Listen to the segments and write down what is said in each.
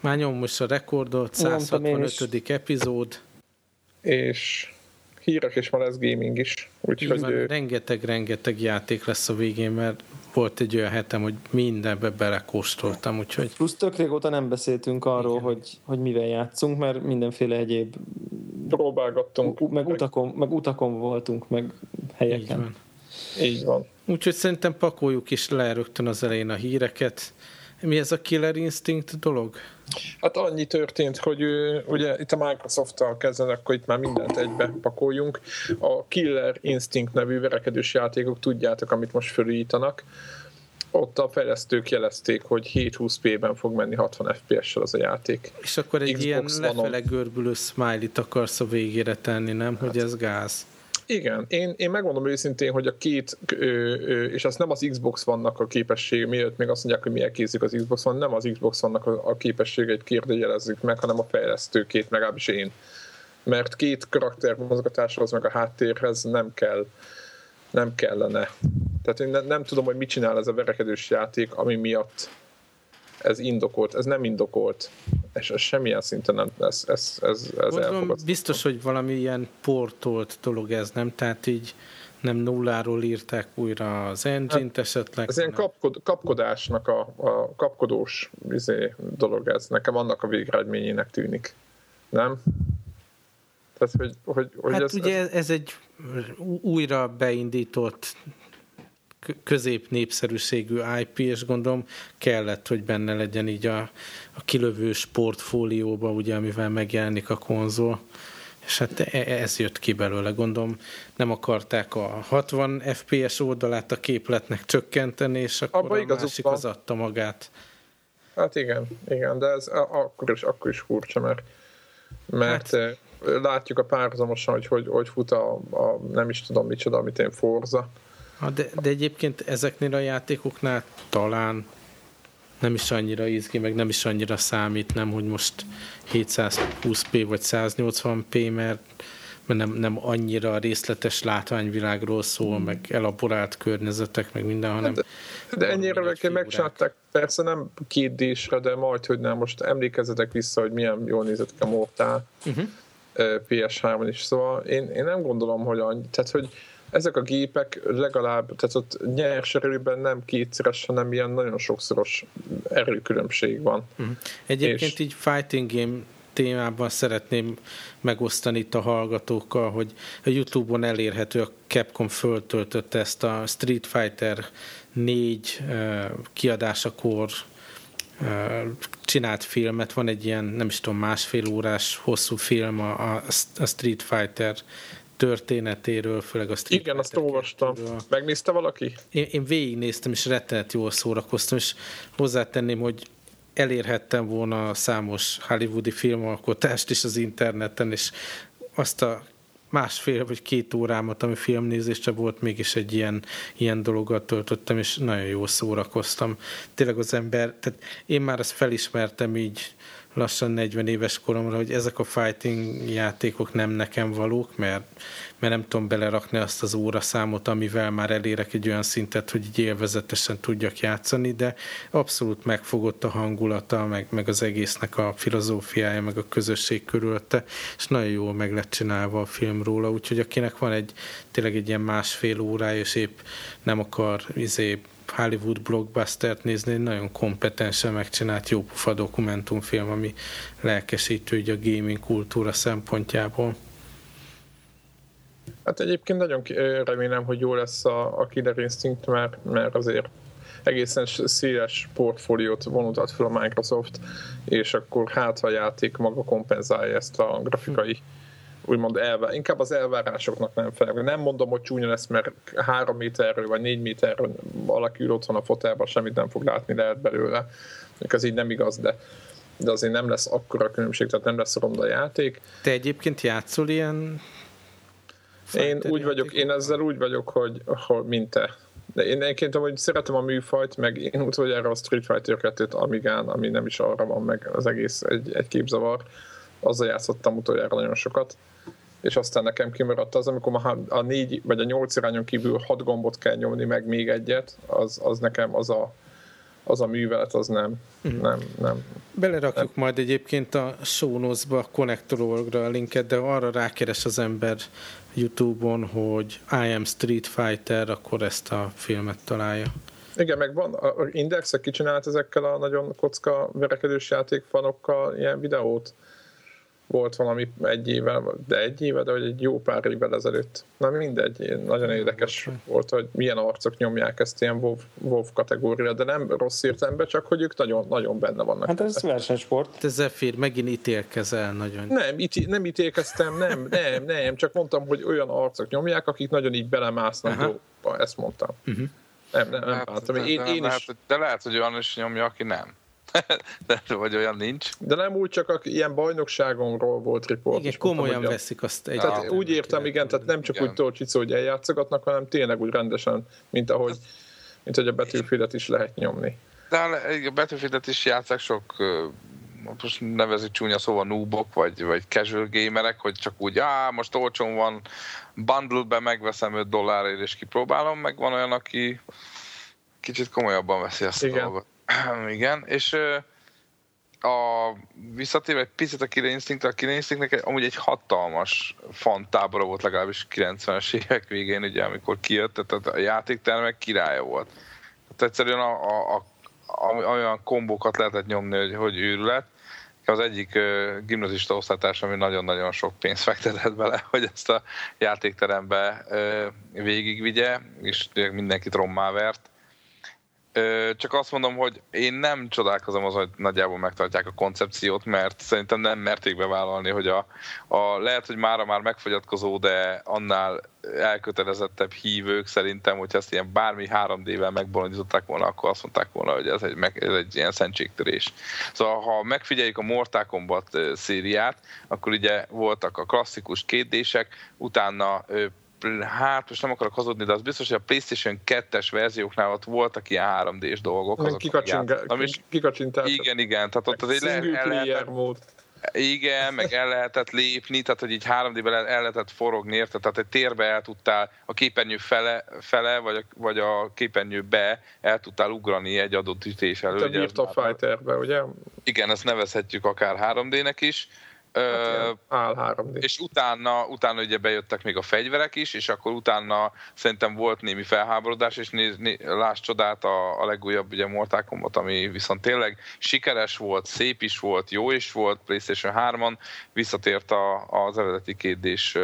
Már nyom most a rekordot, 165. epizód. És hírek és van ez gaming is. Úgyhogy... Van, rengeteg-rengeteg játék lesz a végén, mert volt egy olyan hetem, hogy mindenbe belekóstoltam, úgyhogy... Plusz tök régóta nem beszéltünk arról, hogy, hogy mivel játszunk, mert mindenféle egyéb... Próbálgattunk. Meg, utakon, meg utakon voltunk, meg helyeken. Így van. Így van. Úgyhogy szerintem pakoljuk is le rögtön az elején a híreket. Mi ez a Killer Instinct dolog? Hát annyi történt, hogy ugye itt a Microsoft-tal kezdenek, akkor itt már mindent egybe pakoljunk. A Killer Instinct nevű verekedős játékok, tudjátok, amit most fölújítanak. Ott a fejlesztők jelezték, hogy 720p-ben fog menni 60 FPS-sel az a játék. És akkor egy Xbox ilyen lefele görbülő smiley-t akarsz a végére tenni, nem? Hát. Hogy ez gáz. Igen, én, én megmondom őszintén, hogy a két, ö, ö, és az nem az Xbox vannak a képessége, miért még azt mondják, hogy mi elkészük az Xbox van, nem az Xbox vannak a, a képességeit kérdőjelezzük meg, hanem a fejlesztőkét, legalábbis én. Mert két karakter mozgatáshoz, meg a háttérhez nem kell, nem kellene. Tehát én ne, nem tudom, hogy mit csinál ez a verekedős játék, ami miatt ez indokolt, ez nem indokolt, és ez semmilyen szinten nem, ez, ez, ez, ez Gondolom, biztos, hogy valami ilyen portolt dolog ez, nem? Tehát így nem nulláról írták újra az engine-t hát, esetleg. Ez ilyen kapkod, kapkodásnak a, a kapkodós izé, dolog ez. Nekem annak a végeredményének tűnik. Nem? Tehát, hogy, hogy, hogy hát ez, ugye ez, ez egy újra beindított közép népszerűségű IP, és gondolom kellett, hogy benne legyen így a, a kilövős portfólióba, ugye, amivel megjelenik a konzol. És hát e, e, ez jött ki belőle, gondolom nem akarták a 60 FPS oldalát a képletnek csökkenteni, és akkor Abba a másik van. az adta magát. Hát igen, igen, de ez akkor is, akkor is furcsa, mert, mert hát, látjuk a párhuzamosan, hogy, hogy hogy fut a, a nem is tudom micsoda, amit én Forza, de, de egyébként ezeknél a játékoknál talán nem is annyira izgi, meg nem is annyira számít, nem, hogy most 720p vagy 180p, mert, mert nem, nem annyira részletes látványvilágról szól, mm. meg elaborált környezetek, meg minden, hanem... De, de ennyire meg megcsinálták, persze nem két d de majd, hogy nem, most emlékezzetek vissza, hogy milyen jól nézett a Mortal uh-huh. PS3-on is, szóval én, én nem gondolom, hogy annyi, tehát hogy ezek a gépek legalább, tehát ott nyers erőben nem kétszeres, hanem ilyen nagyon sokszoros erőkülönbség van. Uh-huh. Egyébként és... így fighting game témában szeretném megosztani itt a hallgatókkal, hogy a Youtube-on elérhető, a Capcom föltöltötte ezt a Street Fighter 4 uh, kiadásakor csinált filmet, van egy ilyen, nem is tudom, másfél órás hosszú film a, a Street Fighter történetéről, főleg a Street Igen, azt olvastam. Megnézte valaki? Én, én végignéztem, és rettenet jól szórakoztam, és hozzátenném, hogy elérhettem volna számos hollywoodi filmalkotást is az interneten, és azt a másfél vagy két órámat, ami filmnézésre volt, mégis egy ilyen, ilyen dologgal töltöttem, és nagyon jól szórakoztam. Tényleg az ember, tehát én már ezt felismertem így lassan 40 éves koromra, hogy ezek a fighting játékok nem nekem valók, mert, mert nem tudom belerakni azt az óraszámot, amivel már elérek egy olyan szintet, hogy így élvezetesen tudjak játszani, de abszolút megfogott a hangulata, meg, meg az egésznek a filozófiája, meg a közösség körülte, és nagyon jól meg lett csinálva a film róla, úgyhogy akinek van egy tényleg egy ilyen másfél órája, és épp nem akar izé Hollywood blockbustert nézni, egy nagyon kompetensen megcsinált jópofa dokumentumfilm, ami lelkesítő így a gaming kultúra szempontjából. Hát egyébként nagyon remélem, hogy jó lesz a, a Killer Instinct, mert, mert azért egészen széles portfóliót vonultat fel a Microsoft, és akkor hát a játék maga kompenzálja ezt a grafikai hm úgymond elvár, inkább az elvárásoknak nem felel. Nem mondom, hogy csúnya lesz, mert három méterről vagy négy méterről valaki ül otthon a fotelban, semmit nem fog látni lehet belőle. Ez így nem igaz, de de azért nem lesz akkora különbség, tehát nem lesz ronda játék. Te egyébként játszol ilyen én úgy vagyok, én ezzel úgy vagyok, hogy, hogy mint te. De én egyébként hogy szeretem a műfajt, meg én utoljára a Street Fighter 2-t Amigán, ami nem is arra van meg az egész egy, egy képzavar, azzal játszottam utoljára nagyon sokat és aztán nekem kimaradt az, amikor a négy vagy a nyolc irányon kívül hat gombot kell nyomni, meg még egyet, az, az nekem az a, az a művelet az nem, mm. nem, nem. Belerakjuk nem. majd egyébként a notes-ba, a Connector.org-ra a linket, de arra rákeres az ember Youtube-on, hogy I am Street Fighter, akkor ezt a filmet találja. Igen, meg van, a Indexek kicsinált ezekkel a nagyon kocka verekedős játékfanokkal ilyen videót volt valami egy éve, de egy éve, de hogy egy jó pár évvel ezelőtt. Na mindegy, nagyon érdekes volt, hogy milyen arcok nyomják ezt ilyen WoW, WoW kategória, de nem rossz értelemben, csak hogy ők nagyon, nagyon benne vannak. Hát ez versenysport. Te Zephyr, megint ítélkezel nagyon. Nem, iti, nem ítélkeztem, nem, nem, nem, csak mondtam, hogy olyan arcok nyomják, akik nagyon így belemásznak dolgokba, ezt mondtam. Uh-huh. Nem, nem, nem hát, de, én, én lehet, is... de lehet, hogy olyan is nyomja, aki nem. De, vagy olyan nincs. De nem úgy csak a, ilyen bajnokságonról volt riport. Igen, komolyan mondtam, veszik azt egy. Tehát úgy értem, igen, tehát nem csak igen. úgy Tolcsicó, hogy eljátszogatnak, hanem tényleg úgy rendesen, mint ahogy, mint hogy a betűfidet is lehet nyomni. De a betűfidet is játszák sok most nevezik csúnya szóval noobok, vagy, vagy casual gamerek, hogy csak úgy, á, most olcsón van, bundle-be megveszem 5 dollárért és kipróbálom, meg van olyan, aki kicsit komolyabban veszi ezt Igen. a dolgot. Igen, és a, visszatérve egy picit a Killer Instinct, a Killer Instinctnek amúgy egy hatalmas fantábora volt legalábbis 90-es évek végén, ugye, amikor kijött, tehát a játéktermek királya volt. Tehát egyszerűen a, a, a, a, olyan kombókat lehetett nyomni, hogy, hogy őrület. Az egyik uh, gimnazista osztálytárs, ami nagyon-nagyon sok pénzt fektetett bele, hogy ezt a játékterembe uh, végigvigye, és mindenkit rommá vert csak azt mondom, hogy én nem csodálkozom azon, hogy nagyjából megtartják a koncepciót, mert szerintem nem merték bevállalni, hogy a, a lehet, hogy mára már megfogyatkozó, de annál elkötelezettebb hívők szerintem, hogyha ezt ilyen bármi 3D-vel megbolondították volna, akkor azt mondták volna, hogy ez egy, ez egy ilyen szentségtörés. Szóval ha megfigyeljük a Mortal Kombat szériát, akkor ugye voltak a klasszikus kétdések, utána hát most nem akarok hazudni, de az biztos, hogy a PlayStation 2-es verzióknál ott voltak ilyen 3D-s dolgok. Azok kikacsintás. Igen, igen, tehát ott azért le, el lehetett, mód. Igen, meg el lehetett lépni, tehát hogy így 3D-ben el lehetett forogni, érte? Tehát egy térbe el tudtál a képernyő fele, fele vagy, a, vagy a képernyőbe el tudtál ugrani egy adott ütés elő. Te a Fighterbe, ugye? Igen, ezt nevezhetjük akár 3D-nek is. Hát 3D. És utána, utána ugye bejöttek még a fegyverek is, és akkor utána szerintem volt némi felháborodás, és néz, né, láss csodát a, a legújabb ugye Mortal Kombat, ami viszont tényleg sikeres volt, szép is volt, jó is volt, PlayStation 3-on, visszatért a, az eredeti kétdés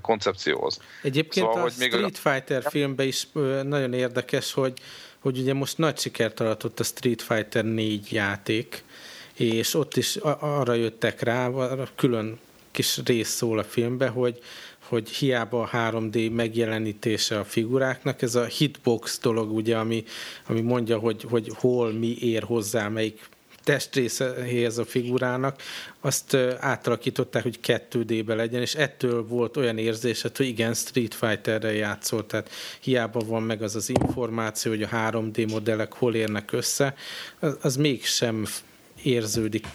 koncepcióhoz. Egyébként szóval, a hogy Street még Fighter a... filmben is nagyon érdekes, hogy, hogy ugye most nagy sikert aratott a Street Fighter 4 játék, és ott is arra jöttek rá, külön kis rész szól a filmbe, hogy, hogy hiába a 3D megjelenítése a figuráknak, ez a hitbox dolog, ugye, ami, ami mondja, hogy, hogy hol mi ér hozzá, melyik testrészéhez a figurának, azt átalakították, hogy 2D-be legyen, és ettől volt olyan érzésed, hogy igen, Street Fighter-re játszott, tehát hiába van meg az az információ, hogy a 3D modellek hol érnek össze, az, az mégsem érződik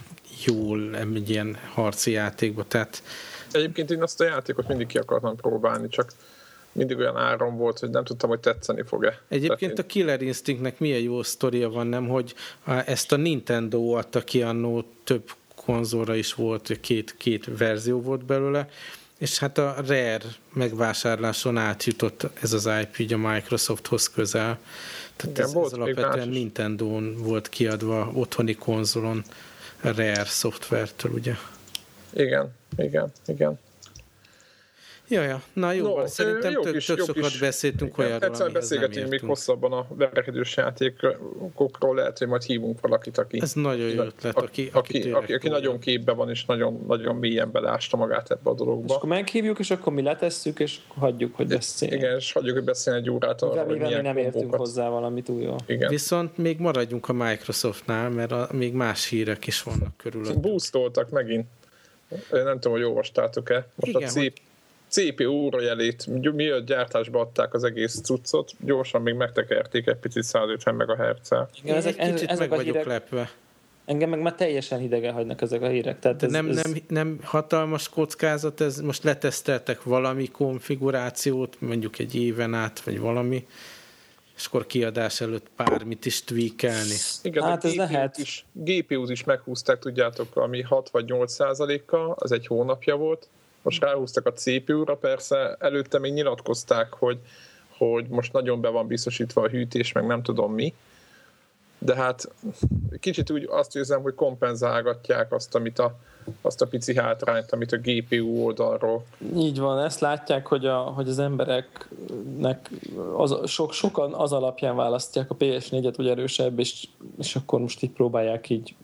jól egy ilyen harci játékba. Tehát... Egyébként én azt a játékot mindig ki akartam próbálni, csak mindig olyan áron volt, hogy nem tudtam, hogy tetszeni fog-e. Egyébként a Killer Instinctnek milyen jó sztoria van, nem, hogy ezt a Nintendo adta ki annó több konzolra is volt, két, két verzió volt belőle, és hát a Rare megvásárláson átjutott ez az IP a Microsofthoz közel. Tehát Igen, ez, volt ez alapvetően nintendo volt kiadva otthoni konzolon Rare szoftvertől, ugye? Igen, igen, igen. Ja, ja. Na jó, no, szerintem jó tök, kis, tök sokat kis, beszéltünk olyan Egyszer beszélgetünk még hosszabban a verekedős játékokról, lehet, hogy majd hívunk valakit, aki... Ez nagyon jó ötlet, aki, aki, aki, aki, aki nagyon képbe van, és nagyon, nagyon mélyen belásta magát ebbe a dologba. És akkor meghívjuk, és akkor mi letesszük, és hagyjuk, hogy beszéljen. Igen, és hagyjuk, hogy beszéljen egy órát arra, hogy milyen nem értünk hozzá valamit újra. Igen. Viszont még maradjunk a Microsoftnál, mert a, még más hírek is vannak körülött. Boostoltak megint. Én nem tudom, hogy olvastátok-e. Most Igen, a C, hogy CPU jelét, miért gyártásba adták az egész cuccot, gyorsan még megtekerték egy picit 150 MHz-el. Igen, ezek, ez, ezek meg vagyok hírek, lepve. Engem meg már teljesen hidegen hagynak ezek a hírek. Tehát ez, nem, ez... Nem, nem hatalmas kockázat, ez most leteszteltek valami konfigurációt, mondjuk egy éven át, vagy valami. és akkor kiadás előtt bármit is tweakelni. Igen, Hát a ez lehet. Is, GPU-t is meghúzták, tudjátok, ami 6 vagy 8 százaléka, az egy hónapja volt. Most ráhúztak a CPU-ra, persze előtte még nyilatkozták, hogy, hogy most nagyon be van biztosítva a hűtés, meg nem tudom mi. De hát kicsit úgy azt érzem, hogy kompenzálgatják azt, amit a, azt a pici hátrányt, amit a GPU oldalról Így van, ezt látják, hogy, a, hogy az embereknek az, sok, sokan az alapján választják a PS4-et, hogy erősebb, és, és akkor most így próbálják így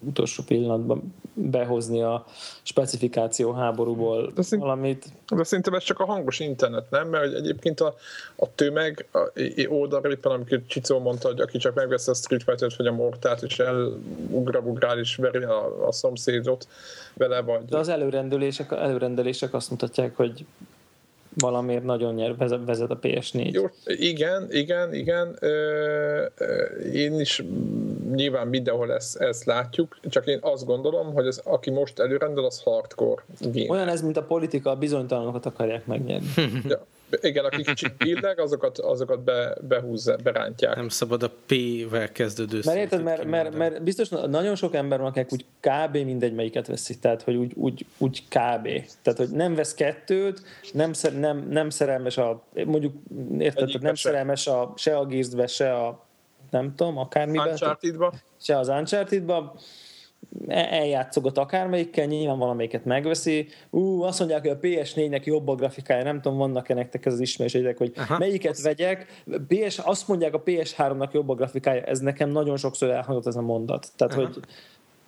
utolsó pillanatban behozni a specifikáció háborúból De szint- valamit. De szerintem ez csak a hangos internet, nem? Mert egyébként a, a tömeg a, i- oldalra éppen, amikor Csicó mondta, hogy aki csak megvesz a Street Fighter-t vagy a Mortát, és elugrabugrál és veri a, a szomszédot vele, vagy... De az előrendelések, előrendelések azt mutatják, hogy valamiért nagyon nyer, vezet, a PS4. Jó, igen, igen, igen. Én is nyilván mindenhol ezt, ezt látjuk, csak én azt gondolom, hogy az, aki most előrendel, az hardcore game. Olyan ez, mint a politika, a bizonytalanokat akarják megnyerni. Ja. Igen, aki kicsit billeg, azokat, azokat be, behúzza, berántják. Nem szabad a P-vel kezdődő Mert érted, mert, mert, mert biztos nagyon sok ember van, akinek úgy kb. mindegy melyiket veszik, tehát hogy úgy, úgy, úgy kb. Tehát, hogy nem vesz kettőt, nem, szer, nem, nem szerelmes a, mondjuk érted, tehát nem se. szerelmes a, se a Gears-be, se a nem tudom, akármiben, Uncharted-ba. se az Uncharted-ba, E- eljátszogat akármelyikkel, nyilván valamelyiket megveszi. Ú, azt mondják, hogy a PS4-nek jobb a grafikája, nem tudom, vannak-e nektek ez az ismerőseitek, hogy Aha. melyiket vegyek. PS, azt mondják, a PS3-nak jobb a grafikája, ez nekem nagyon sokszor elhangzott ez a mondat. Tehát, Aha. hogy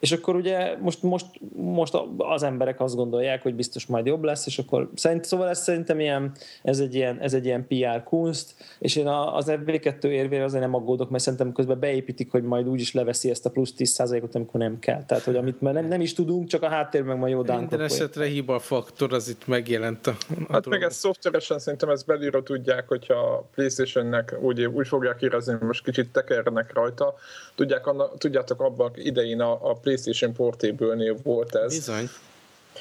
és akkor ugye most, most, most az emberek azt gondolják, hogy biztos majd jobb lesz, és akkor szerint, szóval ez szerintem ilyen, ez egy ilyen, ez egy ilyen PR kunst, és én az FB2 érvére azért nem aggódok, mert szerintem közben beépítik, hogy majd úgyis leveszi ezt a plusz 10%-ot, amikor nem kell. Tehát, hogy amit már nem, nem is tudunk, csak a háttérben majd jó Minden esetre hiba faktor az itt megjelent a, a Hát meg ezt szoftveresen szerintem ezt belülről tudják, hogyha a Playstation-nek úgy, úgy fogják érezni, hogy most kicsit tekernek rajta. Tudják, anna, tudjátok, abban idején a, a PlayStation Portable-nél volt ez, Bizony.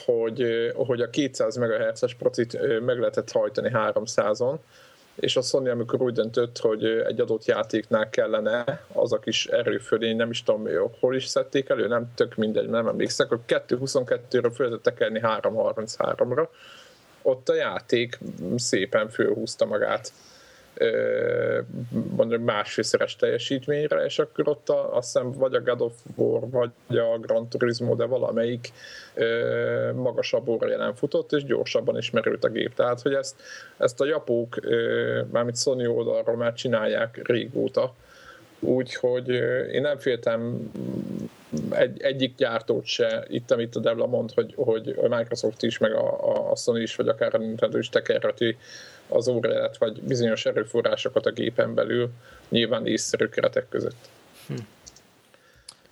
hogy, ö, hogy a 200 MHz-es procit ö, meg lehetett hajtani 300-on, és a Sony, amikor úgy döntött, hogy ö, egy adott játéknál kellene az a kis erőfölény, nem is tudom, hol is szedték elő, nem tök mindegy, nem emlékszek, hogy 2.22-ről föl lehetett tekerni 3.33-ra, ott a játék szépen fölhúzta magát mondjuk másfélszeres teljesítményre, és akkor ott a, azt hiszem vagy a God of War, vagy a Gran Turismo, de valamelyik ö, magasabb óra nem futott, és gyorsabban is a gép. Tehát, hogy ezt, ezt a japók, ö, mármint Sony oldalról már csinálják régóta, úgyhogy én nem féltem egy, egyik gyártót se, itt amit a Devla mond, hogy, hogy a Microsoft is, meg a, a Sony is, vagy akár a Nintendo is tekerheti az óráját, vagy bizonyos erőforrásokat a gépen belül, nyilván észszerű keretek között.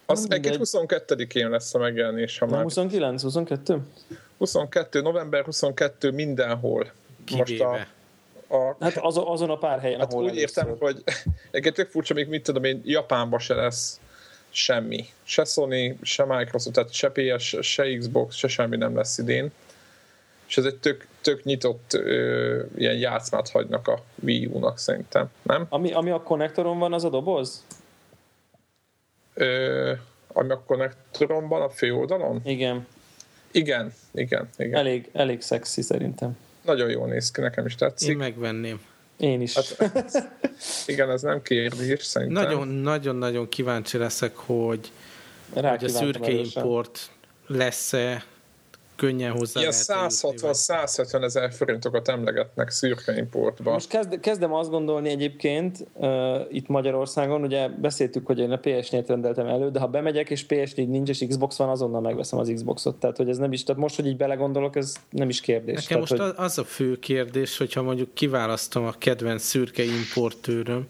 Az Nem egyébként mindegy. 22-én lesz a megjelenés, ha már 29, 22? 22, november 22 mindenhol. Most a, Kivéve. A Hát az, azon a pár helyen, Hát ahol úgy értem, először. hogy egyébként tök furcsa, még mit tudom én, Japánban se lesz semmi. Se Sony, se Microsoft, tehát se PS, se Xbox, se semmi nem lesz idén. És ez egy tök, tök nyitott ö, ilyen játszmát hagynak a Wii U-nak szerintem, nem? Ami, ami a konnektoron van, az a doboz? Ö, ami a konnektoron van a főoldalon? Igen, Igen, igen, igen. elég, elég szexi szerintem. Nagyon jól néz ki, nekem is tetszik. Én megvenném. Én is. Hát, igen, ez nem kérdés szerintem. Nagyon-nagyon-nagyon kíváncsi leszek, hogy, hogy a szürke import lesz-e, könnyen hozzá Ilyen lehet eljutni, vagy- 160-170 ezer forintokat emlegetnek szürke importba. Most kezd, kezdem azt gondolni egyébként uh, itt Magyarországon, ugye beszéltük, hogy én a PS4-t rendeltem elő, de ha bemegyek és PS4 nincs és Xbox van, azonnal megveszem az Xboxot. Tehát, hogy ez nem is, tehát most, hogy így belegondolok, ez nem is kérdés. Nekem tehát, most hogy, az- az a fő kérdés, hogyha mondjuk kiválasztom a kedvenc szürke importőröm,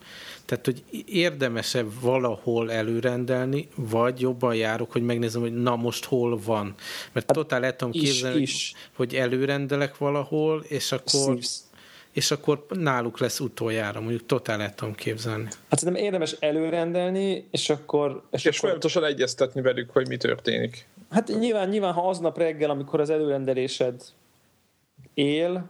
tehát hogy érdemes-e valahol előrendelni, vagy jobban járok, hogy megnézem, hogy na most hol van. Mert hát totál el tudom képzelni, is. hogy előrendelek valahol, és akkor, szívsz. és akkor náluk lesz utoljára, mondjuk totál el tudom képzelni. Hát szerintem érdemes előrendelni, és akkor... És, És akkor folyamatosan egyeztetni velük, hogy mi történik. hát nyilván, nyilván, ha aznap reggel, amikor az előrendelésed él,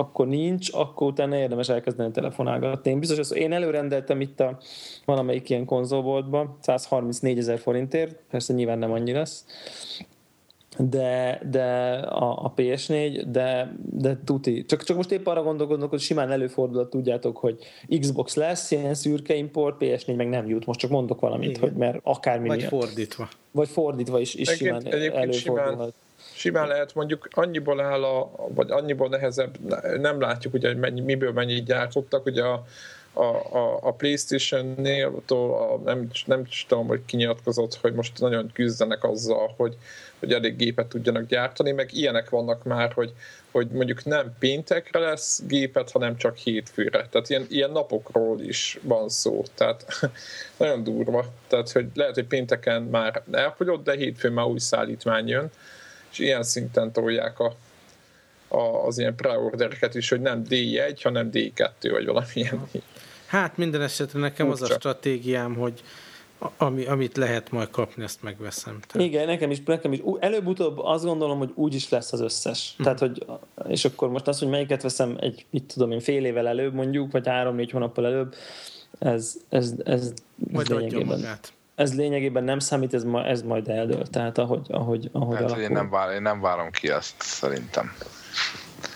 akkor nincs, akkor utána érdemes elkezdeni telefonálgatni. Én biztos, hogy én előrendeltem itt a valamelyik ilyen konzolboltba 134 ezer forintért, persze nyilván nem annyi lesz, de, de a, a PS4, de, de tuti. Csak, csak most épp arra gondolkodok, hogy simán előfordul, tudjátok, hogy Xbox lesz, ilyen szürke import, PS4 meg nem jut. Most csak mondok valamit, Igen. hogy mert akármi Vagy miatt. fordítva. Vagy fordítva is, is simán előfordulhat. Simán, simán lehet mondjuk annyiból áll, a, vagy annyiból nehezebb, nem látjuk ugye, hogy mennyi, miből mennyit gyártottak, ugye a, a, a, a Playstation-nél a, nem, nem is tudom, hogy kinyilatkozott, hogy most nagyon küzdenek azzal, hogy, hogy elég gépet tudjanak gyártani, meg ilyenek vannak már, hogy, hogy mondjuk nem péntekre lesz gépet, hanem csak hétfőre. Tehát ilyen, ilyen napokról is van szó. Tehát nagyon durva. Tehát hogy lehet, hogy pénteken már elfogyott, de hétfőn már új szállítmány jön, és ilyen szinten tolják a, a, az ilyen preordereket is, hogy nem D1, hanem D2, vagy valamilyen. Hát minden esetre nekem Úgy az a stratégiám, hogy ami, amit lehet majd kapni, ezt megveszem. Tehát. Igen, nekem is, nekem is. Előbb-utóbb azt gondolom, hogy úgy is lesz az összes. Mm. Tehát, hogy, és akkor most azt, hogy melyiket veszem egy, mit tudom én, fél évvel előbb mondjuk, vagy három-négy hónappal előbb, ez, ez, ez, ez majd lényegében. Magát. Ez lényegében nem számít, ez, ma, ez majd eldől. Tehát ahogy, ahogy, ahogy hát, alakul. Én nem, vár, én nem várom ki ezt, szerintem.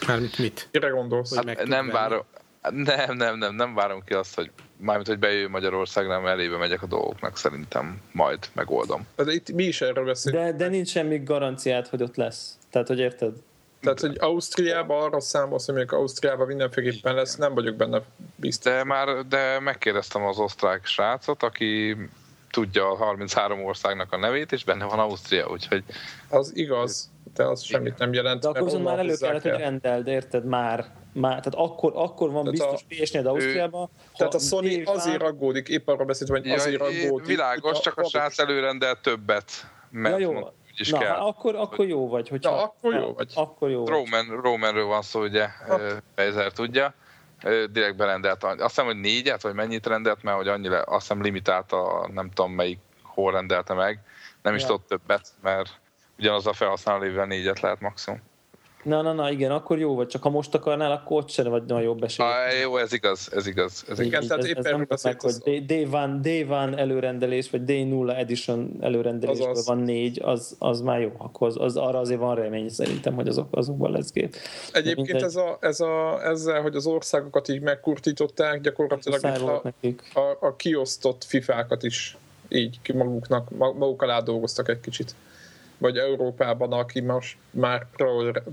Mármint mit? Mire gondolsz? Hát nem várom, nem, nem, nem, nem várom ki azt, hogy mármint, hogy bejön Magyarországra, mert elébe megyek a dolgoknak, szerintem majd megoldom. De itt mi is erről beszélünk. De, de nincs semmi garanciát, hogy ott lesz. Tehát, hogy érted? Tehát, hogy Ausztriában arra számolsz, hogy mondjuk Ausztriában mindenféleképpen lesz, nem vagyok benne biztos. De már de megkérdeztem az osztrák srácot, aki tudja a 33 országnak a nevét, és benne van Ausztria, úgyhogy... Az igaz, de az semmit nem jelent. De akkor már elő kellett, hogy rendeld, érted, már már, tehát akkor, akkor van tehát biztos PS4 Ausztriában. Tehát a Sony azért aggódik, épp arra beszéltem, hogy azért ja, aggódik. Világos, csak a srác előrendel többet, mert ja, jó. is Na, kell. Hát akkor, akkor jó vagy. Hogyha, Na, akkor jó vagy. Akkor jó Roman, vagy. Romanről van szó, ugye, Pejzer tudja. Direkt berendelt, azt hiszem, hogy négyet, vagy mennyit rendelt, mert hogy annyi le, azt hiszem limitálta, nem tudom melyik hol rendelte meg. Nem is ja. tudott többet, mert ugyanaz a felhasználóval négyet lehet maximum. Na, na, na, igen, akkor jó vagy, csak ha most akarnál, akkor ott sem vagy nagyon jobb esély. Ah, jó, ez igaz, ez igaz. Ez igaz. Igen, tehát ez, éppen ez nem meg, hogy D1, D1 előrendelés, vagy D0 edition előrendelésből az van négy, az, az már jó, akkor az, az, arra azért van remény szerintem, hogy azok, azokban lesz gép. Egyébként ez a, ez a, ezzel, hogy az országokat így megkurtították, gyakorlatilag a, a, a kiosztott fifákat is így maguknak, maguk alá dolgoztak egy kicsit vagy Európában, aki most már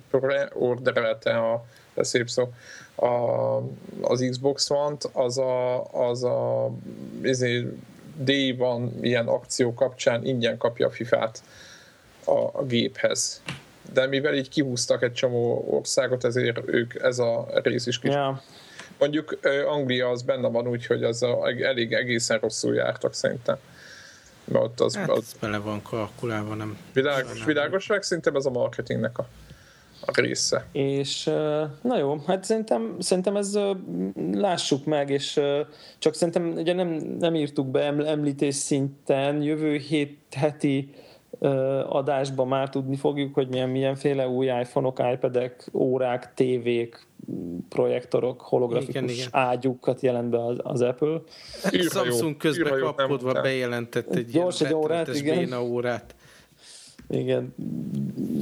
preorderelte a, a szép szó, a, az Xbox One-t, az a, az a izé, D van ilyen akció kapcsán ingyen kapja a FIFA-t a, a géphez. De mivel így kihúztak egy csomó országot, ezért ők ez a rész is kicsit. Yeah. Mondjuk Anglia az benne van úgy, hogy az a, elég egészen rosszul jártak szerintem. Ott az, hát az bele van kalkulálva, nem... Világos, nem világos meg szerintem ez a marketingnek a, a része. És na jó, hát szerintem, szerintem ez lássuk meg, és csak szerintem ugye nem, nem írtuk be említés szinten, jövő hét heti adásban már tudni fogjuk, hogy milyen milyenféle új iPhone-ok, iPad-ek, órák, tévék, projektorok, holografikus igen, igen. ágyukat jelent be az, az Apple. Samsung közben kapkodva bejelentett egy Gyors ilyen egy órát, igen. órát. Igen.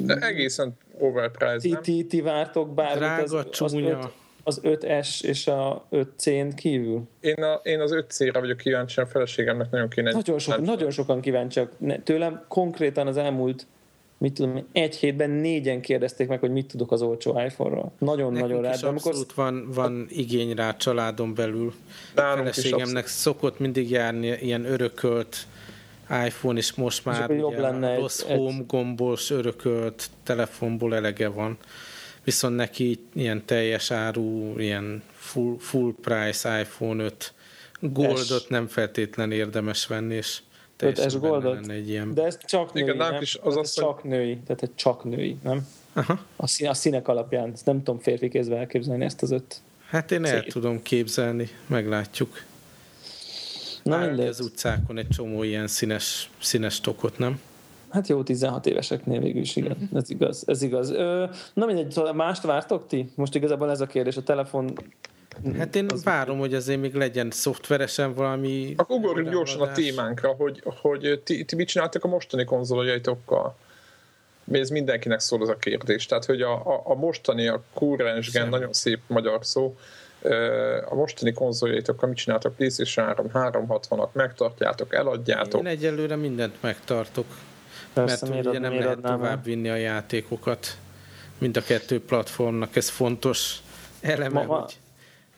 De egészen overpriced, nem? Ti, ti vártok bármit Drága, az, csúnya. Az, az 5S és a 5C-n kívül? Én, a, én az 5C-re vagyok kíváncsi, a feleségemnek nagyon kéne. Nagyon, sok, nagyon sokan kíváncsiak. Tőlem konkrétan az elmúlt mit tudom, egy hétben négyen kérdezték meg, hogy mit tudok az olcsó iPhone-ról. Nagyon-nagyon rá. Abszolút amikor... van, van igény rá családon belül. Nálunk a feleségemnek szokott mindig járni ilyen örökölt iPhone, és most már és ugye lenne rossz egy, home gombos örökölt telefonból elege van. Viszont neki ilyen teljes áru, ilyen full, full price iPhone 5 Goldot nem feltétlen érdemes venni, és 5S Goldot? Egy ilyen... De ez csak női, Igen, nem? Is az az, csak hogy... női, tehát egy csak női, nem? Aha. A, szín, a színek alapján, ezt nem tudom férfi kézbe elképzelni ezt az öt. Hát én el tudom képzelni, meglátjuk. Na mindegy. Az utcákon egy csomó ilyen színes, színes tokot, nem? Hát jó, 16 éveseknél végül is, igen. Ez igaz. Ez igaz. Ö, na mindegy, szóval mást vártok ti? Most igazából ez a kérdés, a telefon Hát én az várom, hogy azért még legyen szoftveresen valami... Akkor ugorjunk gyorsan a témánkra, hogy, hogy ti, ti mit csináltak a mostani konzoljaitokkal? Ez mindenkinek szól az a kérdés. Tehát, hogy a, a, a mostani, a kurrens gen, nagyon szép magyar szó, a mostani konzoljaitokkal mit csináltak? PlayStation 3, 360-at megtartjátok, eladjátok? Én egyelőre mindent megtartok. Persze, mert ugye nem lehet tovább vinni a játékokat mind a kettő platformnak. Ez fontos eleme, ma, hogy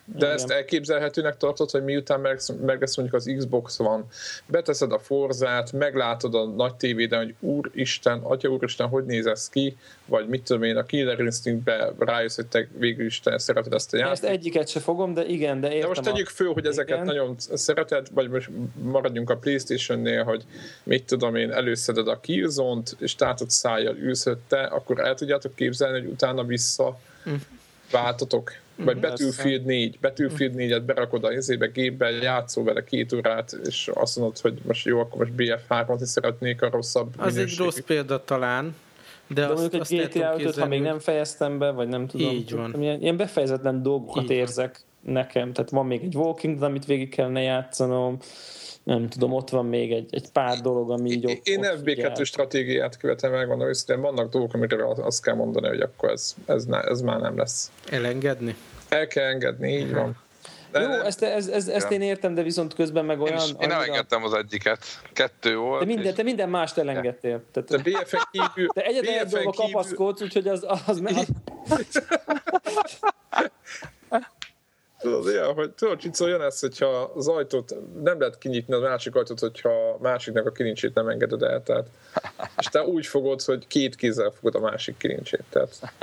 de Igen. ezt elképzelhetőnek tartod, hogy miután meg, meg lesz mondjuk az Xbox van, beteszed a Forzát, meglátod a nagy tévéden, hogy úristen, atya úristen, hogy néz ez ki, vagy mit tudom én, a Killer Instinctbe rájössz, hogy te végül is te szereted ezt a játékot. Ezt egyiket se fogom, de igen, de értem. De most tegyük föl, hogy ezeket igen. nagyon szereted, vagy most maradjunk a Playstation-nél, hogy mit tudom én, előszeded a Killzone-t, és tátod szájjal ülsz te, akkor el tudjátok képzelni, hogy utána vissza hm. Vagy Battlefield 4, Battlefield 4-et berakod a izébe, gépbe, játszol vele két órát, és azt mondod, hogy most jó, akkor most BF3-ot is szeretnék a rosszabb Az egy rossz példa talán, de, de azt, mondjuk egy GTA 5 ha még nem fejeztem be, vagy nem tudom. Így van. Ilyen, ilyen befejezetlen dolgokat Így érzek van. nekem. Tehát van még egy Walking amit végig kellene játszanom nem tudom, ott van még egy, egy pár dolog, ami így ott, Én FB2 stratégiát követem meg, van őszintén, vannak dolgok, amire azt kell mondani, hogy akkor ez, ez, ne, ez már nem lesz. Elengedni? El kell engedni, így van. De Jó, nem. ezt, ezt, ezt, ezt én értem, de viszont közben meg olyan... Én, is, én elengedtem az egyiket. Kettő volt. De minden, és... te minden mást elengedtél. Tehát, de BFN kívül... Te egyetlen egy dolga kívül... kapaszkodsz, úgyhogy az... az, az Tudod, ilyen, hogy tudod, Csicó, jön ez, hogyha az ajtót nem lehet kinyitni a másik ajtót, hogyha a másiknak a kilincsét nem engeded el. Tehát, és te úgy fogod, hogy két kézzel fogod a másik kilincsét. Tehát.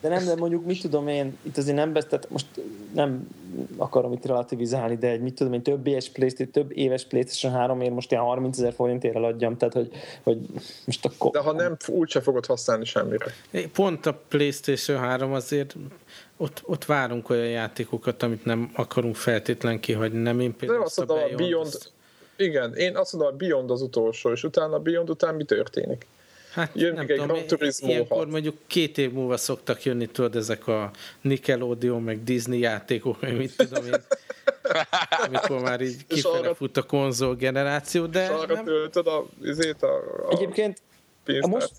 De nem, de mondjuk mit tudom én, itt azért nem besz, tehát most nem akarom itt relativizálni, de egy mit tudom én, több éves PlayStation, több éves PlayStation 3 ér most ilyen 30 ezer forintért eladjam, tehát hogy, hogy most akkor... De ha nem, úgyse fogod használni semmire. Pont a PlayStation 3 azért ott, ott várunk olyan játékokat, amit nem akarunk feltétlen kihagyni. Nem én például De azt a Beyond, Beyond azt... Igen, én azt mondom, a Beyond az utolsó, és utána a Beyond után mi történik? Hát Jön nem egy tudom, Gran Turismo ilyenkor 6. mondjuk két év múlva szoktak jönni, tudod, ezek a Nickelodeon, meg Disney játékok, meg mit tudom én, amikor már így kifele arra, fut a konzol generáció, de... És arra nem... töltöd a, a, a Egyébként most,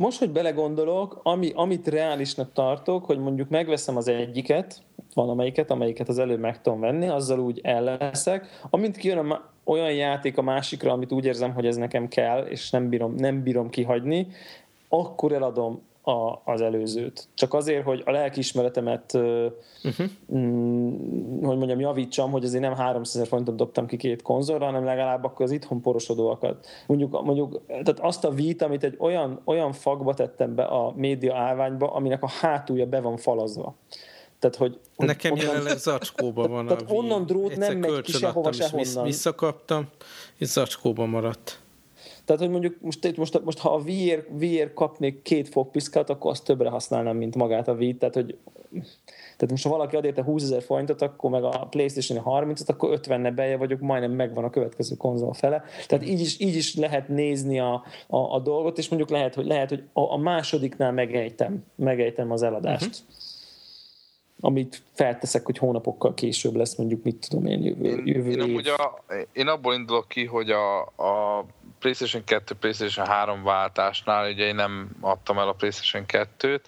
most, hogy belegondolok, ami, amit reálisnak tartok, hogy mondjuk megveszem az egyiket, van amelyiket, amelyiket az előbb meg tudom venni, azzal úgy el leszek. Amint kijön a, olyan játék a másikra, amit úgy érzem, hogy ez nekem kell, és nem bírom, nem bírom kihagyni, akkor eladom a, az előzőt. Csak azért, hogy a lelkiismeretemet uh-huh. hogy mondjam, javítsam, hogy azért nem 300 forintot dobtam ki két konzolra, hanem legalább akkor az itthon porosodóakat. Mondjuk, mondjuk tehát azt a vít, amit egy olyan, olyan fagba tettem be a média állványba, aminek a hátulja be van falazva. Tehát, hogy, hogy Nekem onnan, jelenleg zacskóban van tehát a onnan drót nem megy ki sehova, sehonnan. Visszakaptam, és zacskóban maradt. Tehát, hogy mondjuk most, most, most ha a VR, VR kapnék két fogpiszkát, akkor azt többre használnám, mint magát a Wii. Tehát, hogy tehát most ha valaki ad érte 20 ezer forintot, akkor meg a Playstation 30-at, akkor 50 beje vagyok, majdnem megvan a következő konzol fele. Tehát így is, így is lehet nézni a, a, a dolgot, és mondjuk lehet, hogy, lehet, hogy a, a másodiknál megejtem, megejtem az eladást. Uh-huh amit felteszek, hogy hónapokkal később lesz, mondjuk mit tudom én jövő, jövő én. Én, a, én abból indulok ki, hogy a, a PlayStation 2, PlayStation 3 váltásnál, ugye én nem adtam el a PlayStation 2-t,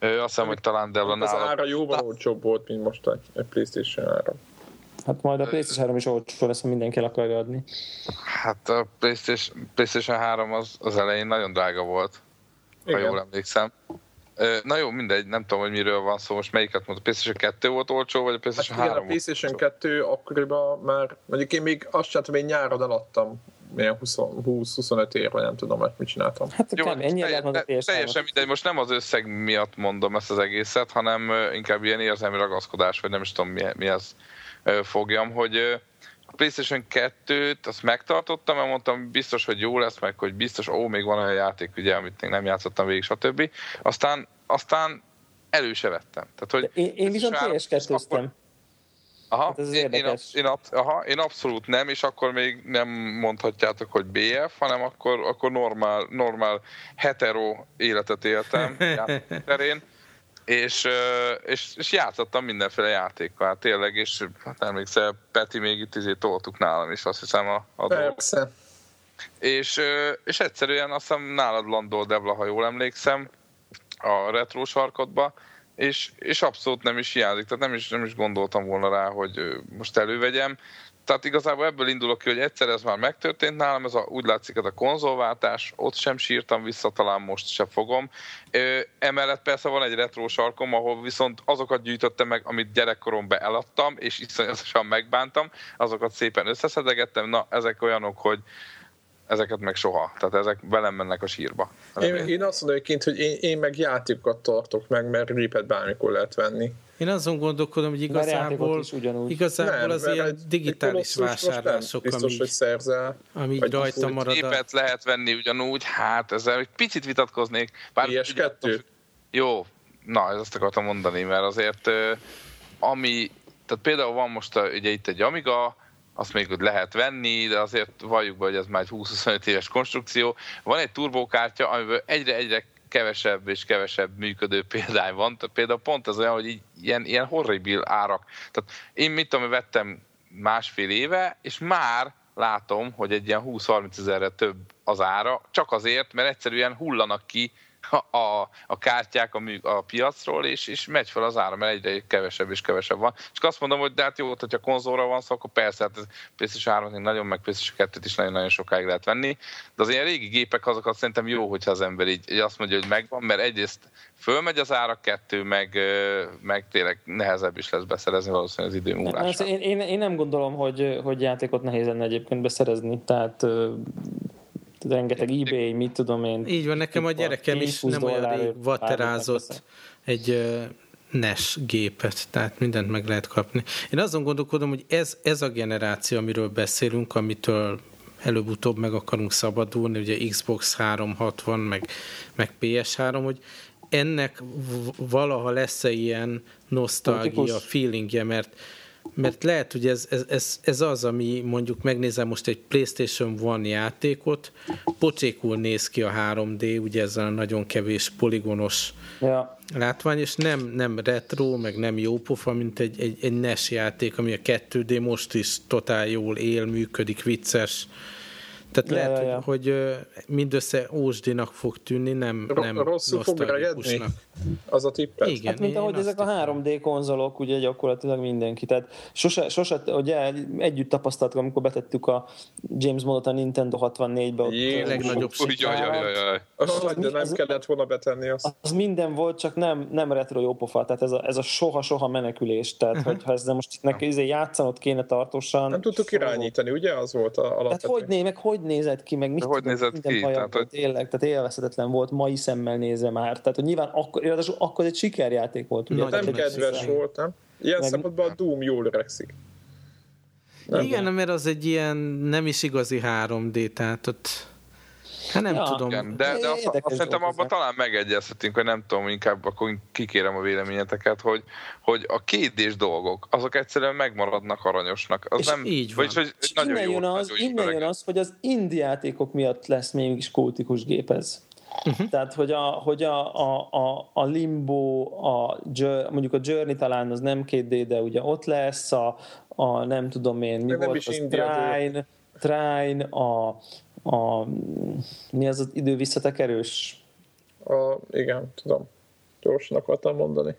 azt hiszem, hogy talán Della Az ára jóval olcsóbb volt, mint most a PlayStation 3. Hát majd a PlayStation 3 is olcsó lesz, ha mindenki el akarja adni. Hát a PlayStation, PlayStation 3 az, az elején nagyon drága volt, Igen. ha jól emlékszem. Na jó, mindegy, nem tudom, hogy miről van szó, most melyiket mondta, a PlayStation 2 volt olcsó, vagy a PlayStation hát 3 igen, a PlayStation 2 akkoriban már, mondjuk én még azt sem tudom, én nyáron eladtam milyen 20-25 ér, vagy nem tudom, hogy mit csináltam. Hát Jó, kb. ennyi te, te, teljesen mindegy, most nem az összeg miatt mondom ezt az egészet, hanem inkább ilyen érzelmi ragaszkodás, vagy nem is tudom mi, mi ez fogjam, hogy a PlayStation 2-t azt megtartottam, mert mondtam biztos, hogy jó lesz, meg hogy biztos, ó, még van olyan játék, ugye, amit még nem játszottam végig, stb. Aztán, aztán elő se vettem. Tehát, hogy én, én viszont ps 2 akkor, Aha, Hát ez én, én, absz- én, absz- aha, én abszolút nem, és akkor még nem mondhatjátok, hogy BF, hanem akkor, akkor normál, normál hetero életet éltem terén, és, és, és játszottam mindenféle játékkal, hát tényleg, és hát emlékszel, Peti még itt izé toltuk nálam is, azt hiszem a, a. Persze. És, és egyszerűen azt hiszem nálad landol Devla, ha jól emlékszem, a retro sarkotba, és, és abszolút nem is hiányzik, tehát nem is, nem is gondoltam volna rá, hogy most elővegyem. Tehát igazából ebből indulok ki, hogy egyszer ez már megtörtént nálam, ez a, úgy látszik ez a konzolváltás, ott sem sírtam vissza, talán most sem fogom. Ö, emellett persze van egy retro sarkom, ahol viszont azokat gyűjtöttem meg, amit gyerekkoromban eladtam, és iszonyatosan megbántam, azokat szépen összeszedegettem, na ezek olyanok, hogy ezeket meg soha. Tehát ezek velem mennek a sírba. Én, én azt mondom egyébként, hogy én, én meg játékokat tartok meg, mert ripet bármikor lehet venni. Én azon gondolkodom, hogy igazából, igazából az ilyen egy- digitális vásárlások, Biztos, ami, hogy szerzel. ami vagy rajta marad. Gépet lehet venni ugyanúgy, hát ezzel egy picit vitatkoznék. Bár PS2? Jó, na, ezt akartam mondani, mert azért ami, tehát például van most ugye itt egy Amiga, azt még lehet venni, de azért valljuk be, hogy ez már egy 20-25 éves konstrukció. Van egy turbókártya, amiből egyre-egyre kevesebb és kevesebb működő példány van. Például pont ez olyan, hogy így, ilyen, ilyen horribil árak. Tehát én mit tudom, vettem másfél éve, és már látom, hogy egy ilyen 20-30 ezerre több az ára, csak azért, mert egyszerűen hullanak ki a, a, kártyák a, mű, a piacról, és, és megy fel az ára, mert egyre kevesebb és kevesebb van. És azt mondom, hogy de hát jó, hogyha konzolra van szó, akkor persze, hát ez PlayStation 3 még nagyon, meg PlayStation 2 is nagyon-nagyon sokáig lehet venni, de az ilyen régi gépek azokat szerintem jó, hogyha az ember így, így azt mondja, hogy megvan, mert egyrészt fölmegy az ára, kettő, meg, meg tényleg nehezebb is lesz beszerezni valószínűleg az idő Hát múlásán. én, én, én, nem gondolom, hogy, hogy játékot nehéz lenne egyébként beszerezni, tehát rengeteg eBay, mit tudom én. Így van, nekem a gyerekem is 10-20 nem olyan rég vaterázott bármit egy NES gépet, tehát mindent meg lehet kapni. Én azon gondolkodom, hogy ez, ez a generáció, amiről beszélünk, amitől előbb-utóbb meg akarunk szabadulni, ugye Xbox 360, meg, meg PS3, hogy ennek valaha lesz-e ilyen nosztalgia, feelingje, mert mert lehet, hogy ez, ez, ez, ez az, ami mondjuk megnézem most egy PlayStation One játékot, pocsékul néz ki a 3D, ugye ezzel a nagyon kevés poligonos Ja. látvány, és nem, nem retro, meg nem jó pofa, mint egy, egy, egy NES játék, ami a 2D most is totál jól él, működik, vicces. Tehát Ja, lehet, ja, ja. hogy, mindössze ósdinak fog tűnni, nem, Ro- nem rosszul fog nosztalgikusnak. Az a tippet? Igen, Hát mint ahogy ezek a hittem. 3D konzolok, ugye gyakorlatilag mindenki. Tehát sose, sose ugye együtt tapasztaltuk, amikor betettük a James Bondot a Nintendo 64-be. ott- Jézus. Legnagyobb Úgy, jaj, jaj, jaj, jaj. Ah, de nem az- kellett volna betenni azt. az minden volt, csak nem, nem retro jópofa, tehát ez a, ez a soha-soha menekülés, tehát hogyha ezzel most itt neki játszanod kéne tartósan. Nem tudtuk soha. irányítani, ugye? Az volt a Tehát alapvető. hogy, né, meg hogy nézett ki, meg mit hogy tudom, nézett minden ki? haja Tehát, volt, hogy- tényleg, tehát élvezhetetlen volt, mai szemmel nézve már. Tehát, hogy nyilván akkor, akkor egy sikerjáték volt. Ugye? Nem kedves volt, nem? Ilyen Meg- szempontból a Doom jól öregszik. Nem Igen, mert az egy ilyen nem is igazi 3D, tehát ott hát nem Ja. tudom. Igen, de, de azt, azt szerintem abban talán megegyezhetünk, hogy nem tudom, inkább akkor kikérem a véleményeteket, hogy, hogy a kétdés dolgok, azok egyszerűen megmaradnak aranyosnak. Az És nem, így van. Vagyis, hogy És nagyon innen, jó, jön az, nagyon innen jön az, hogy az indie játékok miatt lesz mégis kultikus gép ez. Uh-huh. Tehát, hogy a, hogy a, a, a, a Limbo, a, mondjuk a Journey talán az nem 2D, de ugye ott lesz, a, a nem tudom én, mi De volt az Trine, Trine, a, a, mi az az idő visszatekerős? A, igen, tudom. Gyorsan akartam mondani.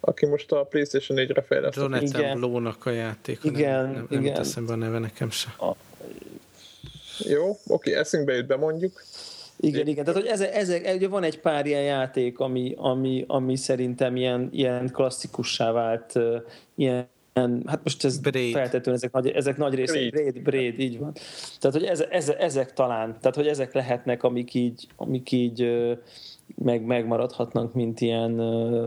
Aki most a PlayStation 4-re fejlesztett. Jonathan Igen. Blow-nak a játék. Igen, nem, nem, nem igen. eszembe a neve nekem se. Jó, oké, eszünkbe jut, bemondjuk. Igen, igen. Tehát, hogy ezek, ezek, ugye van egy pár ilyen játék, ami, ami, ami szerintem ilyen, ilyen klasszikussá vált, uh, ilyen hát most ez Braid. feltétlenül ezek nagy, ezek nagy része, Braid. Braid, Braid, így van. Tehát, hogy eze, eze, ezek talán, tehát, hogy ezek lehetnek, amik így, amik így meg, megmaradhatnak, mint ilyen,